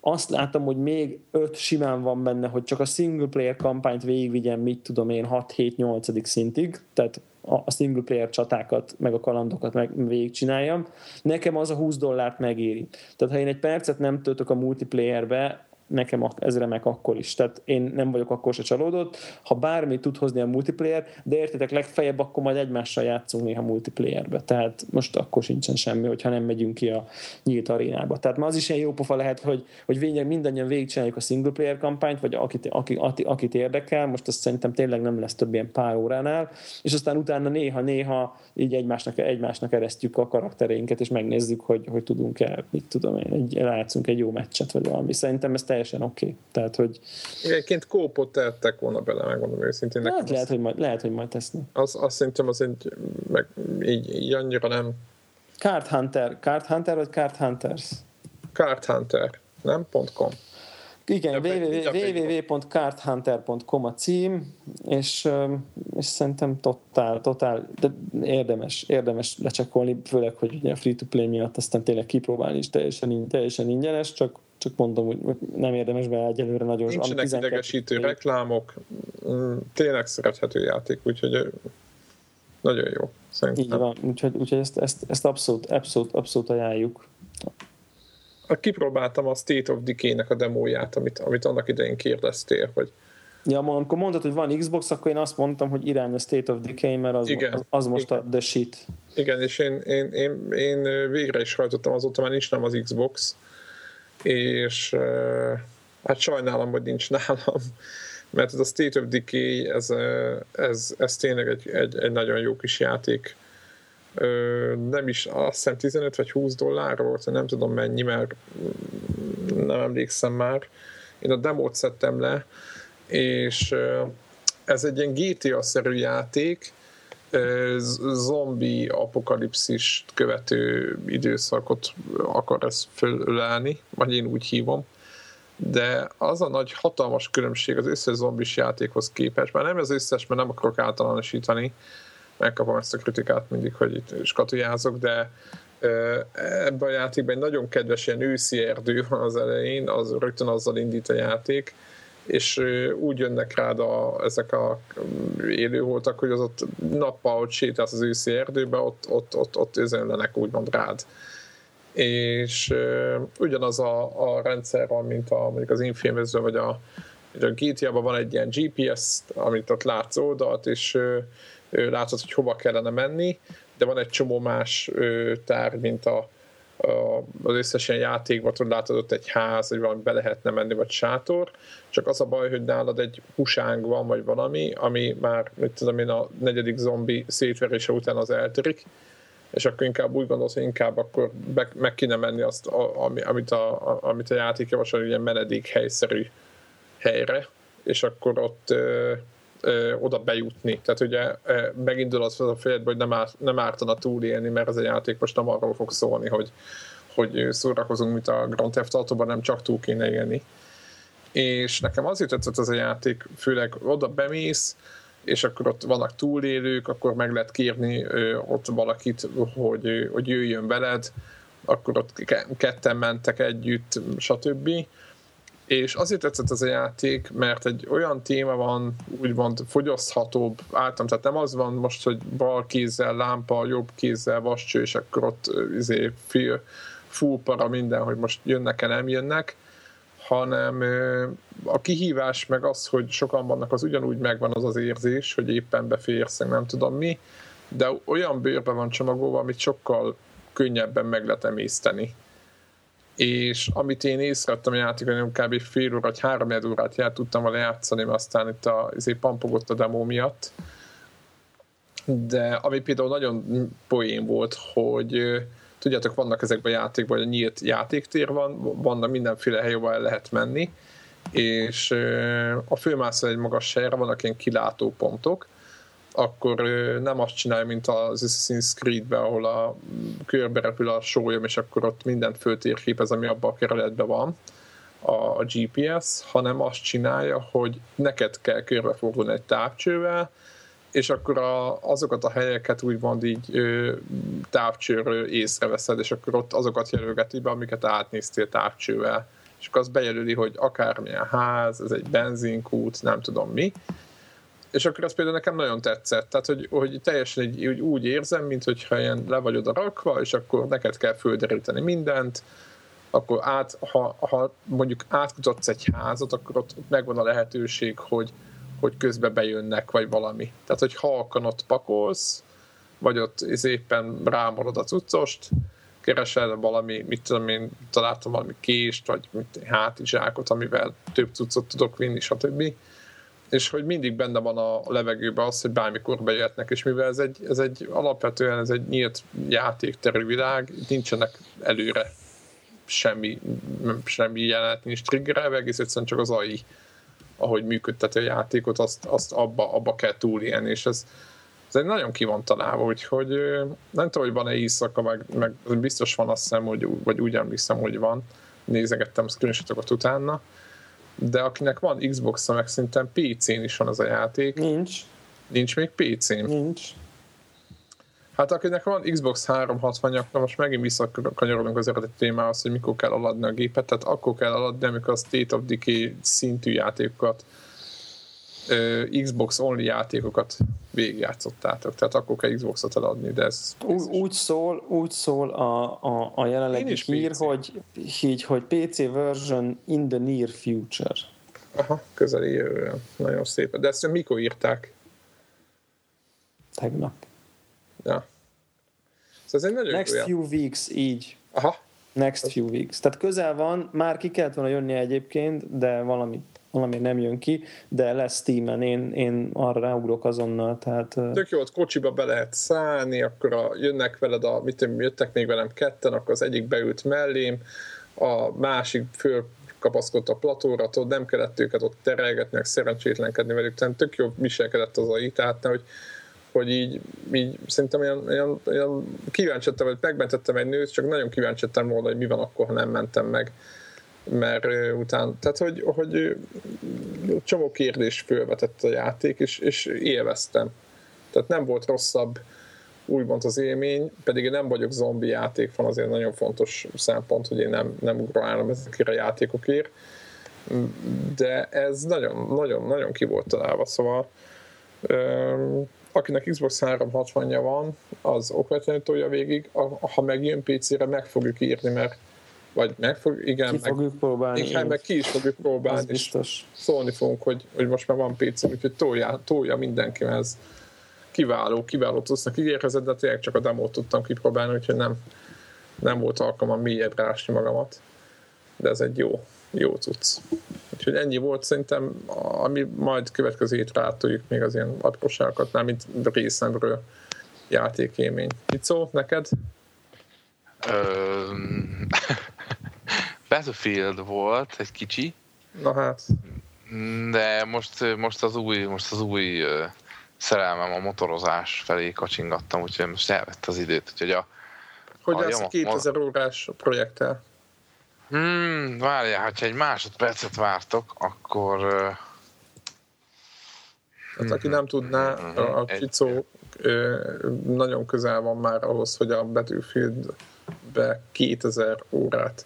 azt látom, hogy még öt simán van benne, hogy csak a single player kampányt végigvigyen, mit tudom én, 6-7-8 szintig, tehát a single player csatákat, meg a kalandokat meg végigcsináljam. Nekem az a 20 dollárt megéri. Tehát ha én egy percet nem töltök a multiplayerbe, nekem ez remek akkor is. Tehát én nem vagyok akkor se csalódott. Ha bármi tud hozni a multiplayer, de értitek, legfeljebb akkor majd egymással játszunk néha multiplayerbe. Tehát most akkor sincsen semmi, hogyha nem megyünk ki a nyílt arénába. Tehát ma az is ilyen jó pofa lehet, hogy, hogy végig mindannyian végigcsináljuk a single player kampányt, vagy akit, akit, akit, akit érdekel, most azt szerintem tényleg nem lesz több ilyen pár óránál, és aztán utána néha-néha így egymásnak, egymásnak eresztjük a karaktereinket, és megnézzük, hogy, hogy tudunk-e, mit tudom én, egy, egy jó meccset, vagy valami. Szerintem ez teljesen oké. Okay. Tehát, hogy... Egyébként kópot tettek volna bele, megmondom őszintén. Hát lehet, hogy majd, lehet, hogy majd tesznek. Az, azt szerintem az egy, meg így, így annyira nem... Card Hunter. Card Hunter vagy Card Hunters? Card Hunter, nem? .com. Igen, www.cardhunter.com a cím, és, és szerintem totál, totál, de érdemes, érdemes lecsekolni, főleg, hogy ugye a free-to-play miatt aztán tényleg kipróbálni is teljesen, teljesen ingyenes, csak csak mondom, hogy nem érdemes be egyelőre nagyon... Nincsenek idegesítő reklámok, mm, tényleg szerethető játék, úgyhogy nagyon jó. Szerintem. Így van, úgyhogy, úgyhogy ezt, ezt, ezt abszolút, abszolút, abszolút ajánljuk. Kipróbáltam a State of Decay-nek a demóját, amit, amit annak idején kérdeztél, hogy Ja, amikor mondtad, hogy van Xbox, akkor én azt mondtam, hogy irány a State of Decay, mert az, Igen. az, az most Igen. a the shit. igen, és én, én, én, én végre is hajtottam, azóta már nincs nem az Xbox, és hát sajnálom, hogy nincs nálam, mert ez a State of Decay, ez, ez, ez tényleg egy, egy, egy nagyon jó kis játék. Nem is, azt hiszem 15 vagy 20 dollár volt, nem tudom mennyi, mert nem emlékszem már. Én a demót szedtem le, és ez egy ilyen GTA-szerű játék, zombi apokalipszis követő időszakot akar ez fölölelni, vagy én úgy hívom. De az a nagy hatalmas különbség az összes zombis játékhoz képest, már nem az összes, mert nem akarok általánosítani, megkapom ezt a kritikát mindig, hogy itt skatujázok, de ebben a játékban egy nagyon kedves ilyen őszi erdő van az elején, az rögtön azzal indít a játék, és úgy jönnek rád a, ezek a élőholtak, hogy az ott nappal, hogy sétálsz az őszi erdőbe, ott, ott, ott, ott üzenlenek úgymond rád. És ugyanaz a, a rendszer van, mint a, mondjuk az infamous vagy a, a GTA-ban van egy ilyen GPS, amit ott látsz oldalt, és látod, hogy hova kellene menni, de van egy csomó más tárgy, mint a, az összes ilyen játékban tudod, látod ott egy ház, hogy valami be lehetne menni, vagy sátor, csak az a baj, hogy nálad egy husánk van, vagy valami, ami már, mit tudom én, a negyedik zombi szétverése után az eltörik, és akkor inkább úgy gondolsz, hogy inkább akkor be, meg kéne menni azt, ami, amit, a, amit a játék javasol, ilyen menedék helyszerű helyre, és akkor ott ö, oda bejutni. Tehát ugye ö, megindul az a fejedbe, hogy nem, árt, nem ártana túlélni, mert ez a játék most nem arról fog szólni, hogy, hogy szórakozunk, mint a Grand Theft Auto-ban, nem csak túl kéne élni. És nekem azért tetszett ez a játék, főleg oda bemész, és akkor ott vannak túlélők, akkor meg lehet kérni ö, ott valakit, hogy, hogy jöjjön veled, akkor ott ketten mentek együtt, stb és azért tetszett ez a játék, mert egy olyan téma van, úgymond fogyaszthatóbb általam, tehát nem az van most, hogy bal kézzel lámpa, jobb kézzel vascső, és akkor ott izé, fél, full para minden, hogy most jönnek-e, nem jönnek, hanem a kihívás meg az, hogy sokan vannak, az ugyanúgy megvan az az érzés, hogy éppen beférsz, nem tudom mi, de olyan bőrbe van csomagolva, amit sokkal könnyebben meg lehet emészteni és amit én észrevettem a játékon, kb. fél vagy három órát jár, tudtam vele játszani, mert aztán itt a, azért pampogott a demo miatt. De ami például nagyon poén volt, hogy tudjátok, vannak ezekben a játékban, hogy a nyílt játéktér van, vannak mindenféle hely, ahol el lehet menni, és a főmászon egy magas helyre vannak ilyen kilátópontok, akkor nem azt csinálja, mint az Assassin's Creed-ben, ahol a körbe repül a sólyom, és akkor ott mindent föltérképez, ami abban a kerületben van, a GPS, hanem azt csinálja, hogy neked kell körbefordulni egy távcsővel, és akkor a, azokat a helyeket úgymond így ö, távcsőről észreveszed, és akkor ott azokat jelölgeti be, amiket átnéztél távcsővel. És akkor az bejelöli, hogy akármilyen ház, ez egy benzinkút, nem tudom mi, és akkor ez például nekem nagyon tetszett, tehát hogy, hogy teljesen egy, úgy, érzem, mint hogyha ilyen le vagy oda rakva, és akkor neked kell földeríteni mindent, akkor át, ha, ha mondjuk átkutatsz egy házat, akkor ott, megvan a lehetőség, hogy, hogy közbe bejönnek, vagy valami. Tehát, hogy halkan ott pakolsz, vagy ott éppen rámarod a cuccost, keresel valami, mit tudom én, találtam valami kést, vagy mit, hátizsákot, amivel több cuccot tudok vinni, stb és hogy mindig benne van a levegőben az, hogy bármikor bejöhetnek, és mivel ez egy, ez egy alapvetően ez egy nyílt játékterű világ, nincsenek előre semmi, semmi jelenet nincs triggerelve, egész egyszerűen csak az AI, ahogy működteti a játékot, azt, azt abba, abba kell túlélni, és ez, ez egy nagyon ki van találva, úgyhogy nem tudom, hogy van-e éjszaka, meg, meg biztos van azt hiszem, hogy, vagy úgy emlékszem, hogy van, nézegettem screenshotokat utána, de akinek van Xbox-a, meg szerintem PC-n is van az a játék. Nincs. Nincs még PC-n? Nincs. Hát akinek van Xbox 360 akkor most megint visszakanyarodunk az eredeti témához, hogy mikor kell aladni a gépet, tehát akkor kell aladni, amikor a State of Decay szintű játékokat Xbox only játékokat végigjátszottátok, tehát akkor kell Xboxot eladni, de ez... Úgy, úgy szól, úgy szól a, a, a jelenlegi hír, hogy, így, hogy PC version in the near future. Aha, közeli jövően. Nagyon szép. De ezt mikor írták? Tegnap. Ja. ez egy Next jó few weeks, így. Aha. Next few weeks. Tehát közel van, már ki kellett volna jönni egyébként, de valami, valami nem jön ki, de lesz Steam-en, én, én arra ráugrok azonnal, tehát... Tök jó, ott kocsiba be lehet szállni, akkor a, jönnek veled, a, mit tudom, jöttek még velem ketten, akkor az egyik beült mellém, a másik föl kapaszkodt a platóra, tudod, nem kellett őket ott terelgetni, szerencsétlenkedni velük, tehát tök jó viselkedett az AI, tehát hogy hogy így, így szerintem olyan, olyan, olyan kíváncsi hogy megmentettem egy nőt, csak nagyon kíváncsi volna, hogy mi van akkor, ha nem mentem meg mert uh, után, tehát hogy, hogy csomó kérdés fölvetett a játék, és, és élveztem. Tehát nem volt rosszabb úgymond az élmény, pedig én nem vagyok zombi játék van, azért nagyon fontos szempont, hogy én nem, nem ugrálom ezekért a játékokért, de ez nagyon, nagyon, nagyon ki volt találva, szóval um, akinek Xbox 360-ja van, az okvetlenül tolja végig, ha megjön PC-re, meg fogjuk írni, mert vagy meg fog, igen, ki meg, fogjuk próbálni. Igen, meg ki is fogjuk próbálni, az biztos. szólni fogunk, hogy, hogy most már van PC, úgyhogy tolja, tolja mindenki, mert ez kiváló, kiváló tudsznak ígérkezett, de tényleg csak a demót tudtam kipróbálni, úgyhogy nem, nem volt alkalmam mélyebbre ásni magamat. De ez egy jó, jó tudsz. Úgyhogy ennyi volt szerintem, ami majd következő hétre átoljuk még az ilyen apróságokat, nem mint részemről játékélmény. szó, neked? Battlefield volt egy kicsi. Na hát. De most, most az új, most az új szerelmem a motorozás felé kacsingattam, úgyhogy most elvett az időt. Úgyhogy a, hogy a lesz a 2000 órás projekttel? Hmm, várjál, ha egy másodpercet vártok, akkor... Hát aki nem tudná, mhm, a Csicó nagyon közel van már ahhoz, hogy a Battlefieldbe 2000 órát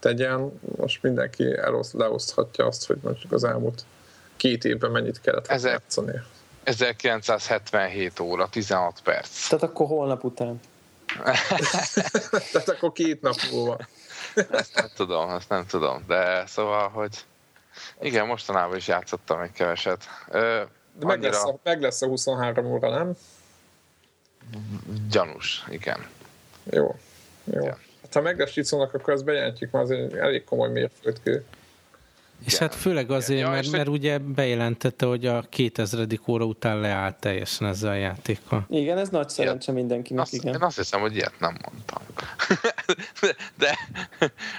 tegyen. Most mindenki elosz, leoszthatja azt, hogy mondjuk az elmúlt két évben mennyit kellett Ezer, játszani. 1977 óra, 16 perc. Tehát akkor holnap után. Tehát akkor két nap múlva. ezt nem tudom, ezt nem tudom, de szóval, hogy igen, mostanában is játszottam egy keveset. Ö, de meg, annyira... lesz a, meg lesz a 23 óra, nem? Gyanús, igen. Jó, jó. Igen. Ha meg lesz Csicónak, akkor ezt bejelentjük, mert az egy elég komoly mérföldkő. És hát főleg azért, ja, mert, mert ugye bejelentette, hogy a 2000. óra után leállt teljesen ezzel a játékkal. Igen, ez nagy szerencse mindenkinek, azt, igen. Én azt hiszem, hogy ilyet nem mondtam. de, de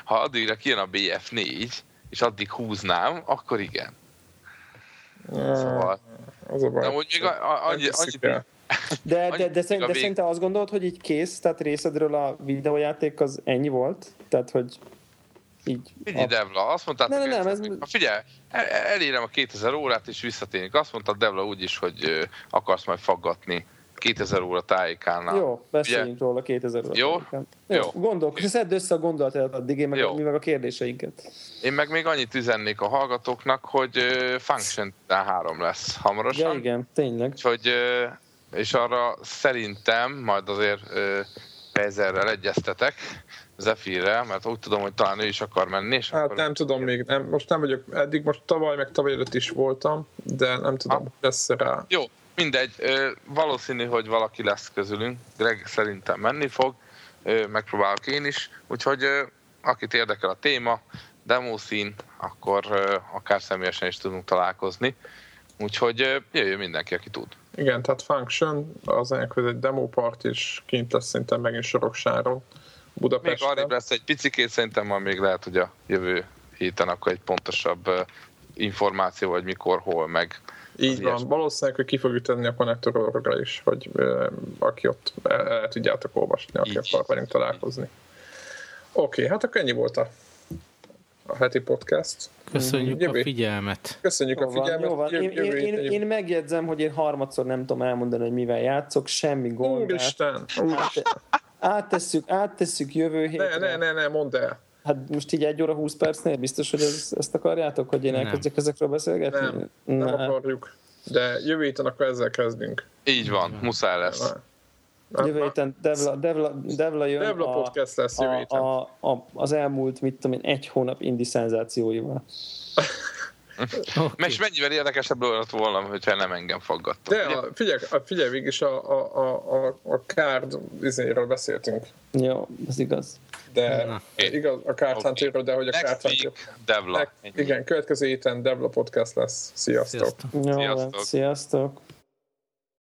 ha addigra kijön a BF4, és addig húznám, akkor igen. Szóval... Az a baj. De úgy még annyi, annyi, de, de, de, de, de szerintem azt gondolod, hogy így kész, tehát részedről a videójáték az ennyi volt? Tehát, hogy így. Figyelj, a... Devla, azt mondtad, nem, nem, ez... figyelj, elérem a 2000 órát, és visszatérünk. Azt mondtad Devla úgy is, hogy akarsz majd faggatni 2000 óra tájékánál. Jó, beszéljünk Ugye? róla 2000 óra Jó? Tájékán. Jó. Gondolk, szedd össze a gondolatodat addig, én meg, Jó. mi meg a kérdéseinket. Én meg még annyit üzennék a hallgatóknak, hogy Function 3 lesz hamarosan. Ja, igen, tényleg. Hogy, és arra szerintem majd azért Pezerrel egyeztetek, Zephyr-rel, mert úgy tudom, hogy talán ő is akar menni. És hát akkor nem tudom még, nem, most nem vagyok, eddig most tavaly, meg tavaly előtt is voltam, de nem tudom, ha. lesz rá. Jó, mindegy, valószínű, hogy valaki lesz közülünk, Greg szerintem menni fog, megpróbálok én is, úgyhogy akit érdekel a téma, demószín, akkor akár személyesen is tudunk találkozni. Úgyhogy jöjjön mindenki, aki tud. Igen, tehát Function, az hogy egy demo part is kint lesz szerintem megint Soroksáron. Budapesten. Még arra lesz egy picikét, szerintem majd még lehet, hogy a jövő héten akkor egy pontosabb információ, hogy mikor, hol, meg így van, valószínűleg, hogy ki fogjuk tenni a konnektorokra is, hogy uh, aki ott el, el tudjátok olvasni, aki Így. akar velünk találkozni. Oké, okay, hát akkor ennyi volt a, a heti podcast. Köszönjük jövő. a figyelmet. Köszönjük jó a figyelmet. Jó van. Én, én, én, én megjegyzem, hogy én harmadszor nem tudom elmondani, hogy mivel játszok, semmi gond. Úristen! Úristen. Áttesszük, áttesszük jövő hétre. Ne, ne, ne, ne, mondd el. Hát most így egy óra 20 percnél biztos, hogy ez, ezt akarjátok, hogy én elkezdjek ezekről beszélgetni? Nem, nem nem akarjuk. De jövő héten akkor ezzel kezdünk. Így van, muszáj lesz. Jövő héten Devla, Devla, Devla jön Devla a, podcast lesz jövő héten. A, a, a, az elmúlt, mit tudom én, egy hónap indi szenzációival. Okay. És mennyivel érdekesebb lett volna, hogyha nem engem faggattok. De a, figyelj, a, figyelj végig is a, a, a, a, a card izéről beszéltünk. Jó, ez igaz. De Na. igaz, a Card Hunterről, de hogy a Card Hunter... Devla. Igen, következő héten Devla podcast lesz. Sziasztok! Sziasztok! Jó, sziasztok. sziasztok.